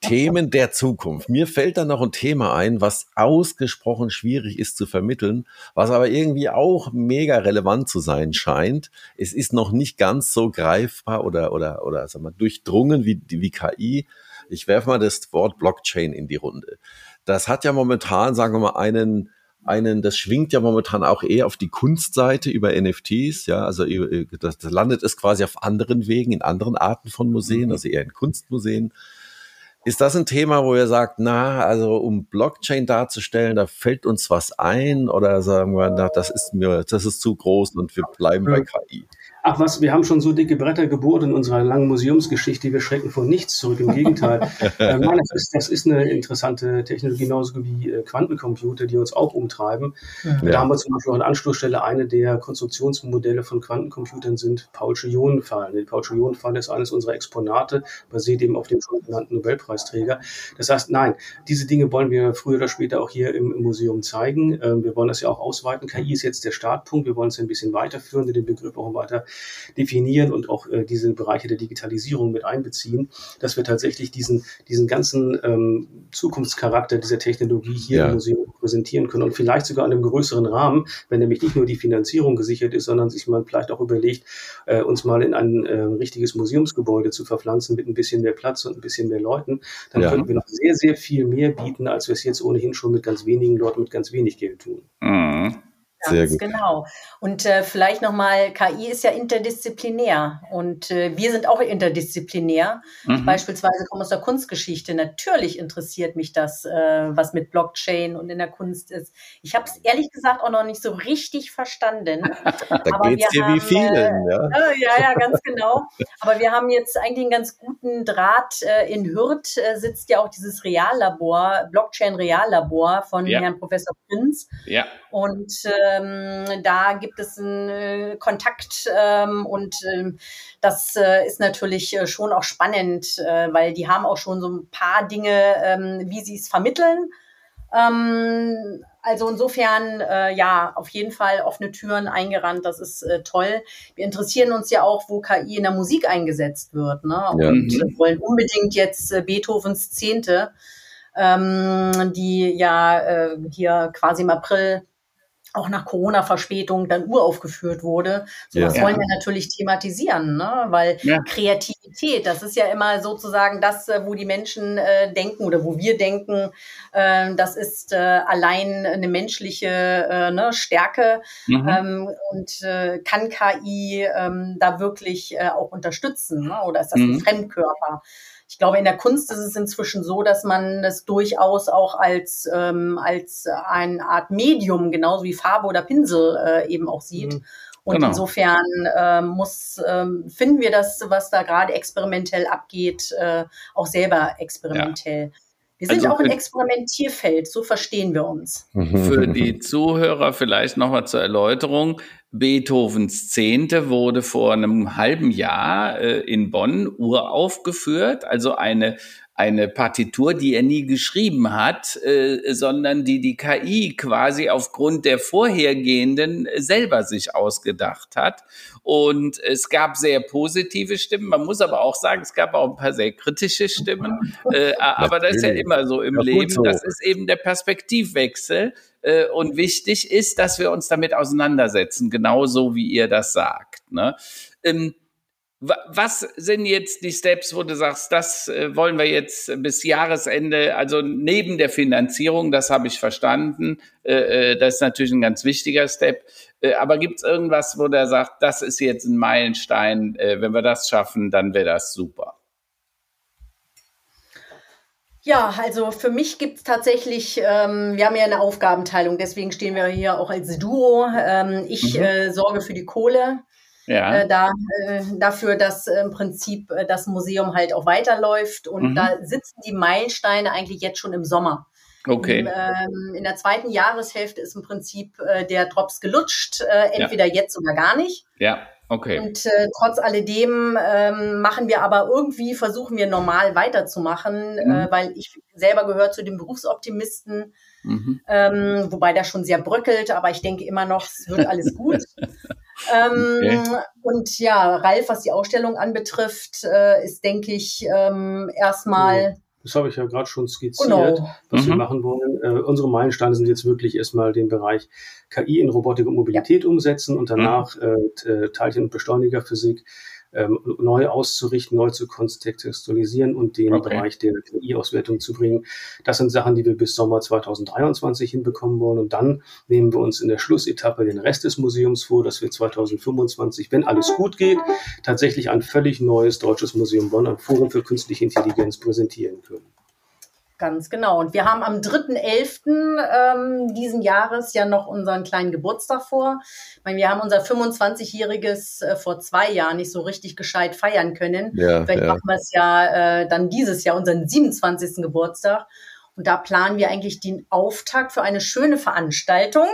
Themen der Zukunft. Mir fällt da noch ein Thema ein, was ausgesprochen schwierig ist zu vermitteln, was aber irgendwie auch mega relevant zu sein scheint. Es ist noch nicht ganz so greifbar oder, oder, oder, sag mal, durchdrungen wie, wie KI. Ich werfe mal das Wort Blockchain in die Runde. Das hat ja momentan, sagen wir mal, einen, einen, das schwingt ja momentan auch eher auf die Kunstseite über NFTs, ja, also das, das landet es quasi auf anderen Wegen, in anderen Arten von Museen, mhm. also eher in Kunstmuseen. Ist das ein Thema, wo ihr sagt, na, also um Blockchain darzustellen, da fällt uns was ein oder sagen wir, na, das ist mir, das ist zu groß und wir bleiben bei KI? Ach was, wir haben schon so dicke Bretter gebohrt in unserer langen Museumsgeschichte, wir schrecken vor nichts zurück. Im Gegenteil. *laughs* äh, nein, das ist, das ist eine interessante Technologie, genauso wie äh, Quantencomputer, die uns auch umtreiben. Ja. Da haben wir zum Beispiel auch an Anstoßstelle eine der Konstruktionsmodelle von Quantencomputern sind Paulsche Ionenfallen. Die Paulsche Ionenfalle ist eines unserer Exponate, basiert eben auf dem schon genannten Nobelpreisträger. Das heißt, nein, diese Dinge wollen wir früher oder später auch hier im, im Museum zeigen. Ähm, wir wollen das ja auch ausweiten. KI ist jetzt der Startpunkt. Wir wollen es ein bisschen weiterführen, den Begriff auch weiter definieren und auch äh, diese Bereiche der Digitalisierung mit einbeziehen, dass wir tatsächlich diesen, diesen ganzen ähm, Zukunftscharakter dieser Technologie hier ja. im Museum präsentieren können und vielleicht sogar in einem größeren Rahmen, wenn nämlich nicht nur die Finanzierung gesichert ist, sondern sich man vielleicht auch überlegt, äh, uns mal in ein äh, richtiges Museumsgebäude zu verpflanzen mit ein bisschen mehr Platz und ein bisschen mehr Leuten, dann ja. könnten wir noch sehr, sehr viel mehr bieten, als wir es jetzt ohnehin schon mit ganz wenigen Leuten mit ganz wenig Geld tun. Mhm. Sehr Ganz gut. genau. Und äh, vielleicht nochmal, KI ist ja interdisziplinär und äh, wir sind auch interdisziplinär. Mhm. Beispielsweise komme aus der Kunstgeschichte. Natürlich interessiert mich das, äh, was mit Blockchain und in der Kunst ist. Ich habe es ehrlich gesagt auch noch nicht so richtig verstanden. *laughs* da geht es dir wie vielen, äh, *laughs* ja. ja, ja, ganz genau. Aber wir haben jetzt eigentlich einen ganz guten Draht. Äh, in Hürth äh, sitzt ja auch dieses Reallabor, Blockchain-Reallabor von ja. Herrn Professor Prinz. Ja. Und ähm, da gibt es einen äh, Kontakt ähm, und äh, das äh, ist natürlich äh, schon auch spannend, äh, weil die haben auch schon so ein paar Dinge, ähm, wie sie es vermitteln. Ähm, also insofern, äh, ja, auf jeden Fall offene Türen eingerannt, das ist äh, toll. Wir interessieren uns ja auch, wo KI in der Musik eingesetzt wird, ne? Und ja. mhm. wollen unbedingt jetzt Beethovens Zehnte, ähm, die ja hier quasi im April auch nach Corona-Verspätung dann uraufgeführt wurde. So was ja. wollen wir natürlich thematisieren, ne? weil ja. Kreativität, das ist ja immer sozusagen das, äh, wo die Menschen äh, denken oder wo wir denken, äh, das ist äh, allein eine menschliche äh, ne, Stärke mhm. ähm, und äh, kann KI ähm, da wirklich äh, auch unterstützen ne? oder ist das mhm. ein Fremdkörper? Ich glaube, in der Kunst ist es inzwischen so, dass man das durchaus auch als, ähm, als eine Art Medium, genauso wie Farbe oder Pinsel äh, eben auch sieht. Mhm. Und genau. insofern äh, muss, ähm, finden wir das, was da gerade experimentell abgeht, äh, auch selber experimentell. Ja. Wir sind also auch ein Experimentierfeld, so verstehen wir uns. Für die *laughs* Zuhörer vielleicht nochmal zur Erläuterung. Beethovens Zehnte wurde vor einem halben Jahr äh, in Bonn uraufgeführt, also eine eine Partitur, die er nie geschrieben hat, äh, sondern die die KI quasi aufgrund der vorhergehenden selber sich ausgedacht hat. Und es gab sehr positive Stimmen. Man muss aber auch sagen, es gab auch ein paar sehr kritische Stimmen. *laughs* Äh, aber das ist ja immer so im ja, Leben. So. Das ist eben der Perspektivwechsel. Äh, und wichtig ist, dass wir uns damit auseinandersetzen, genauso wie ihr das sagt. Ne? Ähm, was sind jetzt die Steps, wo du sagst, das äh, wollen wir jetzt bis Jahresende, also neben der Finanzierung, das habe ich verstanden, äh, äh, das ist natürlich ein ganz wichtiger Step. Aber gibt es irgendwas, wo der sagt, das ist jetzt ein Meilenstein, wenn wir das schaffen, dann wäre das super? Ja, also für mich gibt es tatsächlich, ähm, wir haben ja eine Aufgabenteilung, deswegen stehen wir hier auch als Duo. Ähm, ich mhm. äh, sorge für die Kohle, ja. äh, da, äh, dafür, dass im Prinzip äh, das Museum halt auch weiterläuft. Und mhm. da sitzen die Meilensteine eigentlich jetzt schon im Sommer. Okay. Im, ähm, in der zweiten Jahreshälfte ist im Prinzip äh, der Drops gelutscht, äh, entweder ja. jetzt oder gar nicht. Ja. Okay. Und äh, trotz alledem ähm, machen wir aber irgendwie, versuchen wir normal weiterzumachen, mhm. äh, weil ich selber gehöre zu den Berufsoptimisten, mhm. ähm, wobei das schon sehr bröckelt, aber ich denke immer noch, es wird alles gut. *laughs* ähm, okay. Und ja, Ralf, was die Ausstellung anbetrifft, äh, ist, denke ich, ähm, erstmal. Mhm das habe ich ja gerade schon skizziert, genau. was mhm. wir machen wollen. Äh, unsere Meilensteine sind jetzt wirklich erstmal den Bereich KI in Robotik und Mobilität ja. umsetzen und danach mhm. äh, Teilchen- und Beschleunigerphysik ähm, neu auszurichten, neu zu kontextualisieren und den okay. Bereich der KI-Auswertung zu bringen. Das sind Sachen, die wir bis Sommer 2023 hinbekommen wollen. Und dann nehmen wir uns in der Schlussetappe den Rest des Museums vor, dass wir 2025, wenn alles gut geht, tatsächlich ein völlig neues deutsches Museum Bonn, ein Forum für künstliche Intelligenz präsentieren können. Ganz genau. Und wir haben am 3.11. Ähm, diesen Jahres ja noch unseren kleinen Geburtstag vor. Meine, wir haben unser 25-jähriges äh, vor zwei Jahren nicht so richtig gescheit feiern können. Ja, Vielleicht ja. machen wir es ja äh, dann dieses Jahr, unseren 27. Geburtstag. Und da planen wir eigentlich den Auftakt für eine schöne Veranstaltung.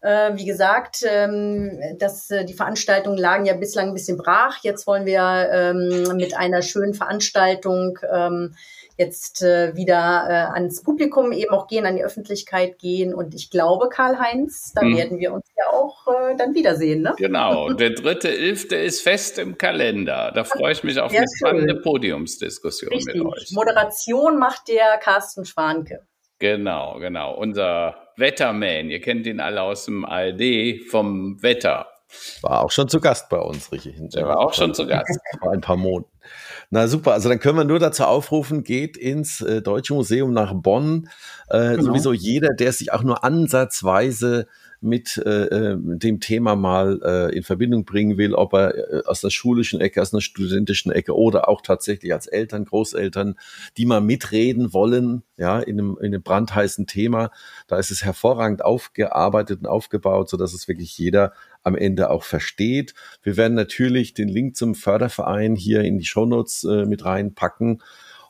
Äh, wie gesagt, ähm, das, die Veranstaltungen lagen ja bislang ein bisschen brach. Jetzt wollen wir ähm, mit einer schönen Veranstaltung ähm, jetzt äh, wieder äh, ans Publikum eben auch gehen, an die Öffentlichkeit gehen. Und ich glaube, Karl-Heinz, da mhm. werden wir uns ja auch äh, dann wiedersehen. Ne? Genau, *laughs* der dritte Elfte ist fest im Kalender. Da freue ich mich auf Sehr eine spannende Podiumsdiskussion Richtig. mit euch. Moderation macht der Carsten Schwanke. Genau, genau. Unser Wetterman, ihr kennt ihn alle aus dem ARD vom Wetter. War auch schon zu Gast bei uns, richtig. Der war auch schon zu Gast. Vor ein paar Monaten. Na super, also dann können wir nur dazu aufrufen, geht ins äh, Deutsche Museum nach Bonn. Äh, genau. Sowieso jeder, der sich auch nur ansatzweise mit äh, äh, dem Thema mal äh, in Verbindung bringen will, ob er äh, aus der schulischen Ecke, aus einer studentischen Ecke oder auch tatsächlich als Eltern, Großeltern, die mal mitreden wollen, ja, in einem, in einem brandheißen Thema. Da ist es hervorragend aufgearbeitet und aufgebaut, so dass es wirklich jeder am Ende auch versteht. Wir werden natürlich den Link zum Förderverein hier in die Shownotes äh, mit reinpacken.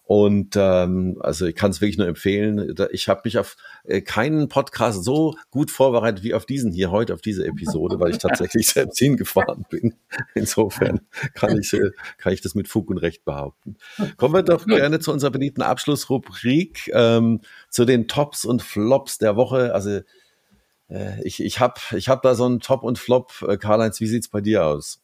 Und ähm, also ich kann es wirklich nur empfehlen. Ich habe mich auf äh, keinen Podcast so gut vorbereitet wie auf diesen hier heute, auf diese Episode, weil ich *laughs* tatsächlich selbst hingefahren bin. Insofern kann ich, äh, kann ich das mit Fug und Recht behaupten. Kommen wir doch gerne zu unserer beliebten Abschlussrubrik, ähm, zu den Tops und Flops der Woche. Also ich, ich habe ich hab da so einen Top und Flop. Äh, Karl-Heinz, wie sieht's bei dir aus?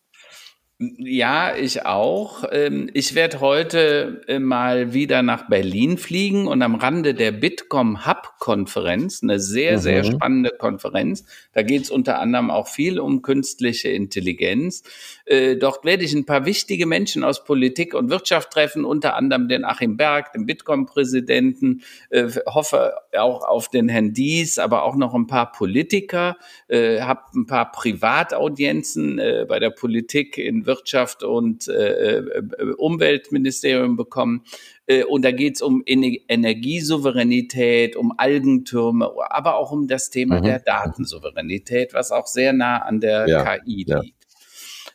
Ja, ich auch. Ähm, ich werde heute äh, mal wieder nach Berlin fliegen und am Rande der Bitkom Hub Konferenz, eine sehr, mhm. sehr spannende Konferenz. Da geht es unter anderem auch viel um künstliche Intelligenz. Äh, dort werde ich ein paar wichtige Menschen aus Politik und Wirtschaft treffen, unter anderem den Achim Berg, den Bitkom-Präsidenten, äh, hoffe auch auf den Herrn Dies, aber auch noch ein paar Politiker, habe ein paar Privataudienzen bei der Politik in Wirtschaft und äh, äh, Umweltministerium bekommen. Äh, und da geht es um Energiesouveränität, um Algentürme, aber auch um das Thema mhm. der Datensouveränität, was auch sehr nah an der ja, KI liegt. Ja.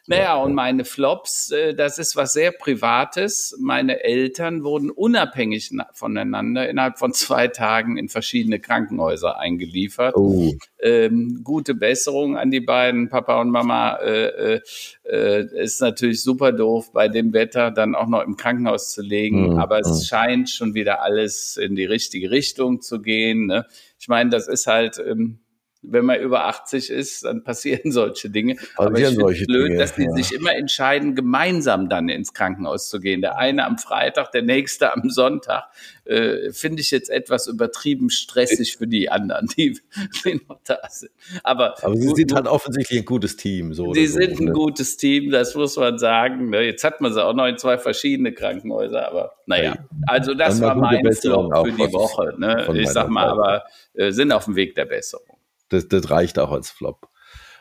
Naja, und meine Flops, äh, das ist was sehr Privates. Meine Eltern wurden unabhängig voneinander innerhalb von zwei Tagen in verschiedene Krankenhäuser eingeliefert. Oh. Ähm, gute Besserung an die beiden, Papa und Mama. Äh, äh, äh, ist natürlich super doof, bei dem Wetter dann auch noch im Krankenhaus zu legen. Mhm. Aber es mhm. scheint schon wieder alles in die richtige Richtung zu gehen. Ne? Ich meine, das ist halt. Ähm, wenn man über 80 ist, dann passieren *laughs* solche Dinge. Passieren Aber ich es blöd, Dinge, dass die ja. sich immer entscheiden, gemeinsam dann ins Krankenhaus zu gehen. Der eine am Freitag, der nächste am Sonntag. Äh, finde ich jetzt etwas übertrieben stressig für die anderen, die, *laughs* die noch da sind. Aber, Aber sie sind halt offensichtlich ein gutes Team. So sie so, sind ein ne? gutes Team, das muss man sagen. Ne? Jetzt hat man sie auch noch in zwei verschiedene Krankenhäuser, aber naja. Also das war mein Flop für die Woche. Ne? Ich sag mal, aber äh, sind auf dem Weg der Besserung das, das reicht auch als Flop.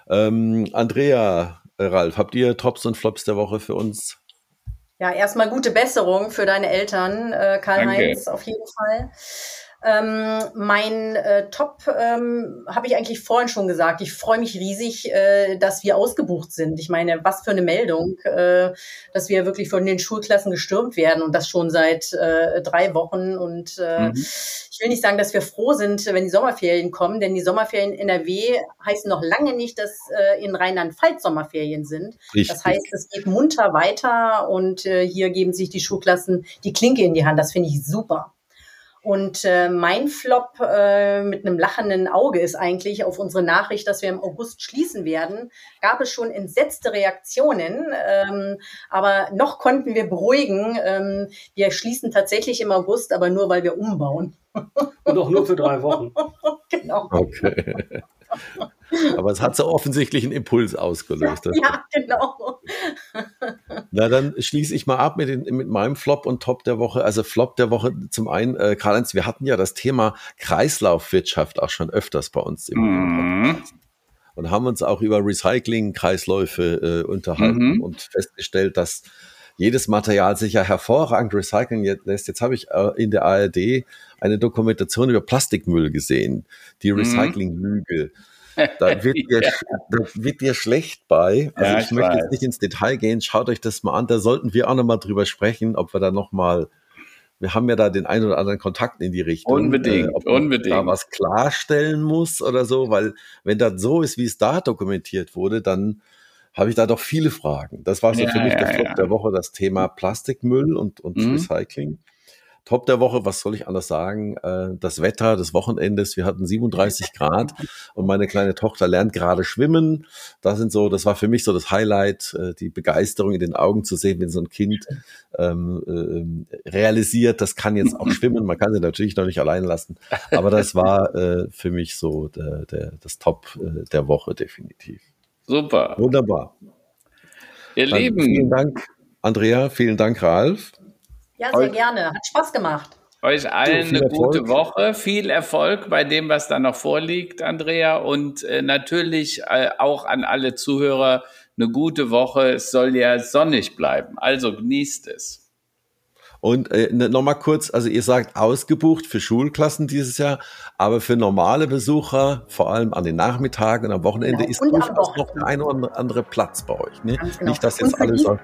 Ähm, Andrea, äh, Ralf, habt ihr Tops und Flops der Woche für uns? Ja, erstmal gute Besserung für deine Eltern, äh, Karl-Heinz, auf jeden Fall. Ähm, mein äh, Top ähm, habe ich eigentlich vorhin schon gesagt. Ich freue mich riesig, äh, dass wir ausgebucht sind. Ich meine, was für eine Meldung, äh, dass wir wirklich von den Schulklassen gestürmt werden und das schon seit äh, drei Wochen. Und äh, mhm. ich will nicht sagen, dass wir froh sind, wenn die Sommerferien kommen, denn die Sommerferien in NRW heißen noch lange nicht, dass äh, in Rheinland-Pfalz Sommerferien sind. Richtig. Das heißt, es geht munter weiter und äh, hier geben sich die Schulklassen die Klinke in die Hand. Das finde ich super. Und äh, mein Flop äh, mit einem lachenden Auge ist eigentlich auf unsere Nachricht, dass wir im August schließen werden, gab es schon entsetzte Reaktionen. Ähm, aber noch konnten wir beruhigen. Ähm, wir schließen tatsächlich im August, aber nur, weil wir umbauen. Und auch nur für drei Wochen. *laughs* genau. Okay. Aber es hat so offensichtlich einen Impuls ausgelöst. Ja, genau. Na, dann schließe ich mal ab mit, den, mit meinem Flop und Top der Woche. Also Flop der Woche zum einen, äh, Karl-Heinz, wir hatten ja das Thema Kreislaufwirtschaft auch schon öfters bei uns im mhm. Podcast und haben uns auch über Recycling-Kreisläufe äh, unterhalten mhm. und festgestellt, dass jedes Material sich ja hervorragend recyceln lässt. Jetzt habe ich äh, in der ARD eine Dokumentation über Plastikmüll gesehen, die mhm. Recyclinglüge. *laughs* Da wird, dir, ja. da wird dir schlecht bei. Also ja, ich, ich, möchte jetzt nicht ins Detail gehen. Schaut euch das mal an. Da sollten wir auch nochmal drüber sprechen, ob wir da nochmal, wir haben ja da den einen oder anderen Kontakt in die Richtung. Unbedingt, äh, ob man unbedingt. da was klarstellen muss oder so, weil wenn das so ist, wie es da dokumentiert wurde, dann habe ich da doch viele Fragen. Das war so ja, für mich der Flop der Woche, das Thema Plastikmüll und, und mhm. Recycling. Top der Woche, was soll ich anders sagen? Äh, das Wetter des Wochenendes, wir hatten 37 *laughs* Grad und meine kleine Tochter lernt gerade schwimmen. Das sind so, das war für mich so das Highlight, äh, die Begeisterung in den Augen zu sehen, wenn so ein Kind ähm, äh, realisiert, das kann jetzt auch *laughs* schwimmen. Man kann sie natürlich noch nicht allein lassen, aber das war äh, für mich so der, der, das Top äh, der Woche definitiv. Super. Wunderbar. Ihr Dann Lieben. Vielen Dank, Andrea. Vielen Dank, Ralf. Ja, sehr Euch, gerne. Hat Spaß gemacht. Euch allen eine gute Woche, viel Erfolg bei dem, was da noch vorliegt, Andrea. Und äh, natürlich äh, auch an alle Zuhörer eine gute Woche. Es soll ja sonnig bleiben. Also genießt es. Und äh, nochmal kurz, also ihr sagt ausgebucht für Schulklassen dieses Jahr, aber für normale Besucher, vor allem an den Nachmittagen und am Wochenende, genau. ist durchaus noch der ein oder andere Platz bei euch. Ne? Genau. Nicht, dass jetzt alle sagen.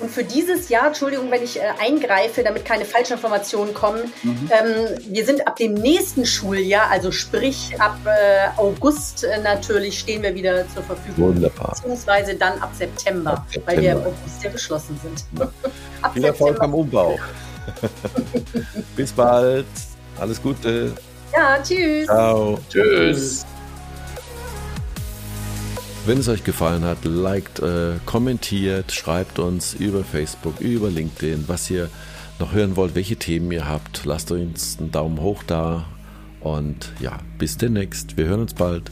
Und für dieses Jahr, Entschuldigung, wenn ich äh, eingreife, damit keine falschen Informationen kommen, mhm. ähm, wir sind ab dem nächsten Schuljahr, also sprich ab äh, August äh, natürlich, stehen wir wieder zur Verfügung. Wunderbar. Beziehungsweise dann ab September, ab September. weil wir im August ja geschlossen sind. *laughs* Viel Erfolg beim Umbau. *laughs* Bis bald. Alles Gute. Ja, tschüss. Ciao. Tschüss. Wenn es euch gefallen hat, liked, äh, kommentiert, schreibt uns über Facebook, über LinkedIn, was ihr noch hören wollt, welche Themen ihr habt. Lasst uns einen Daumen hoch da und ja, bis demnächst. Wir hören uns bald.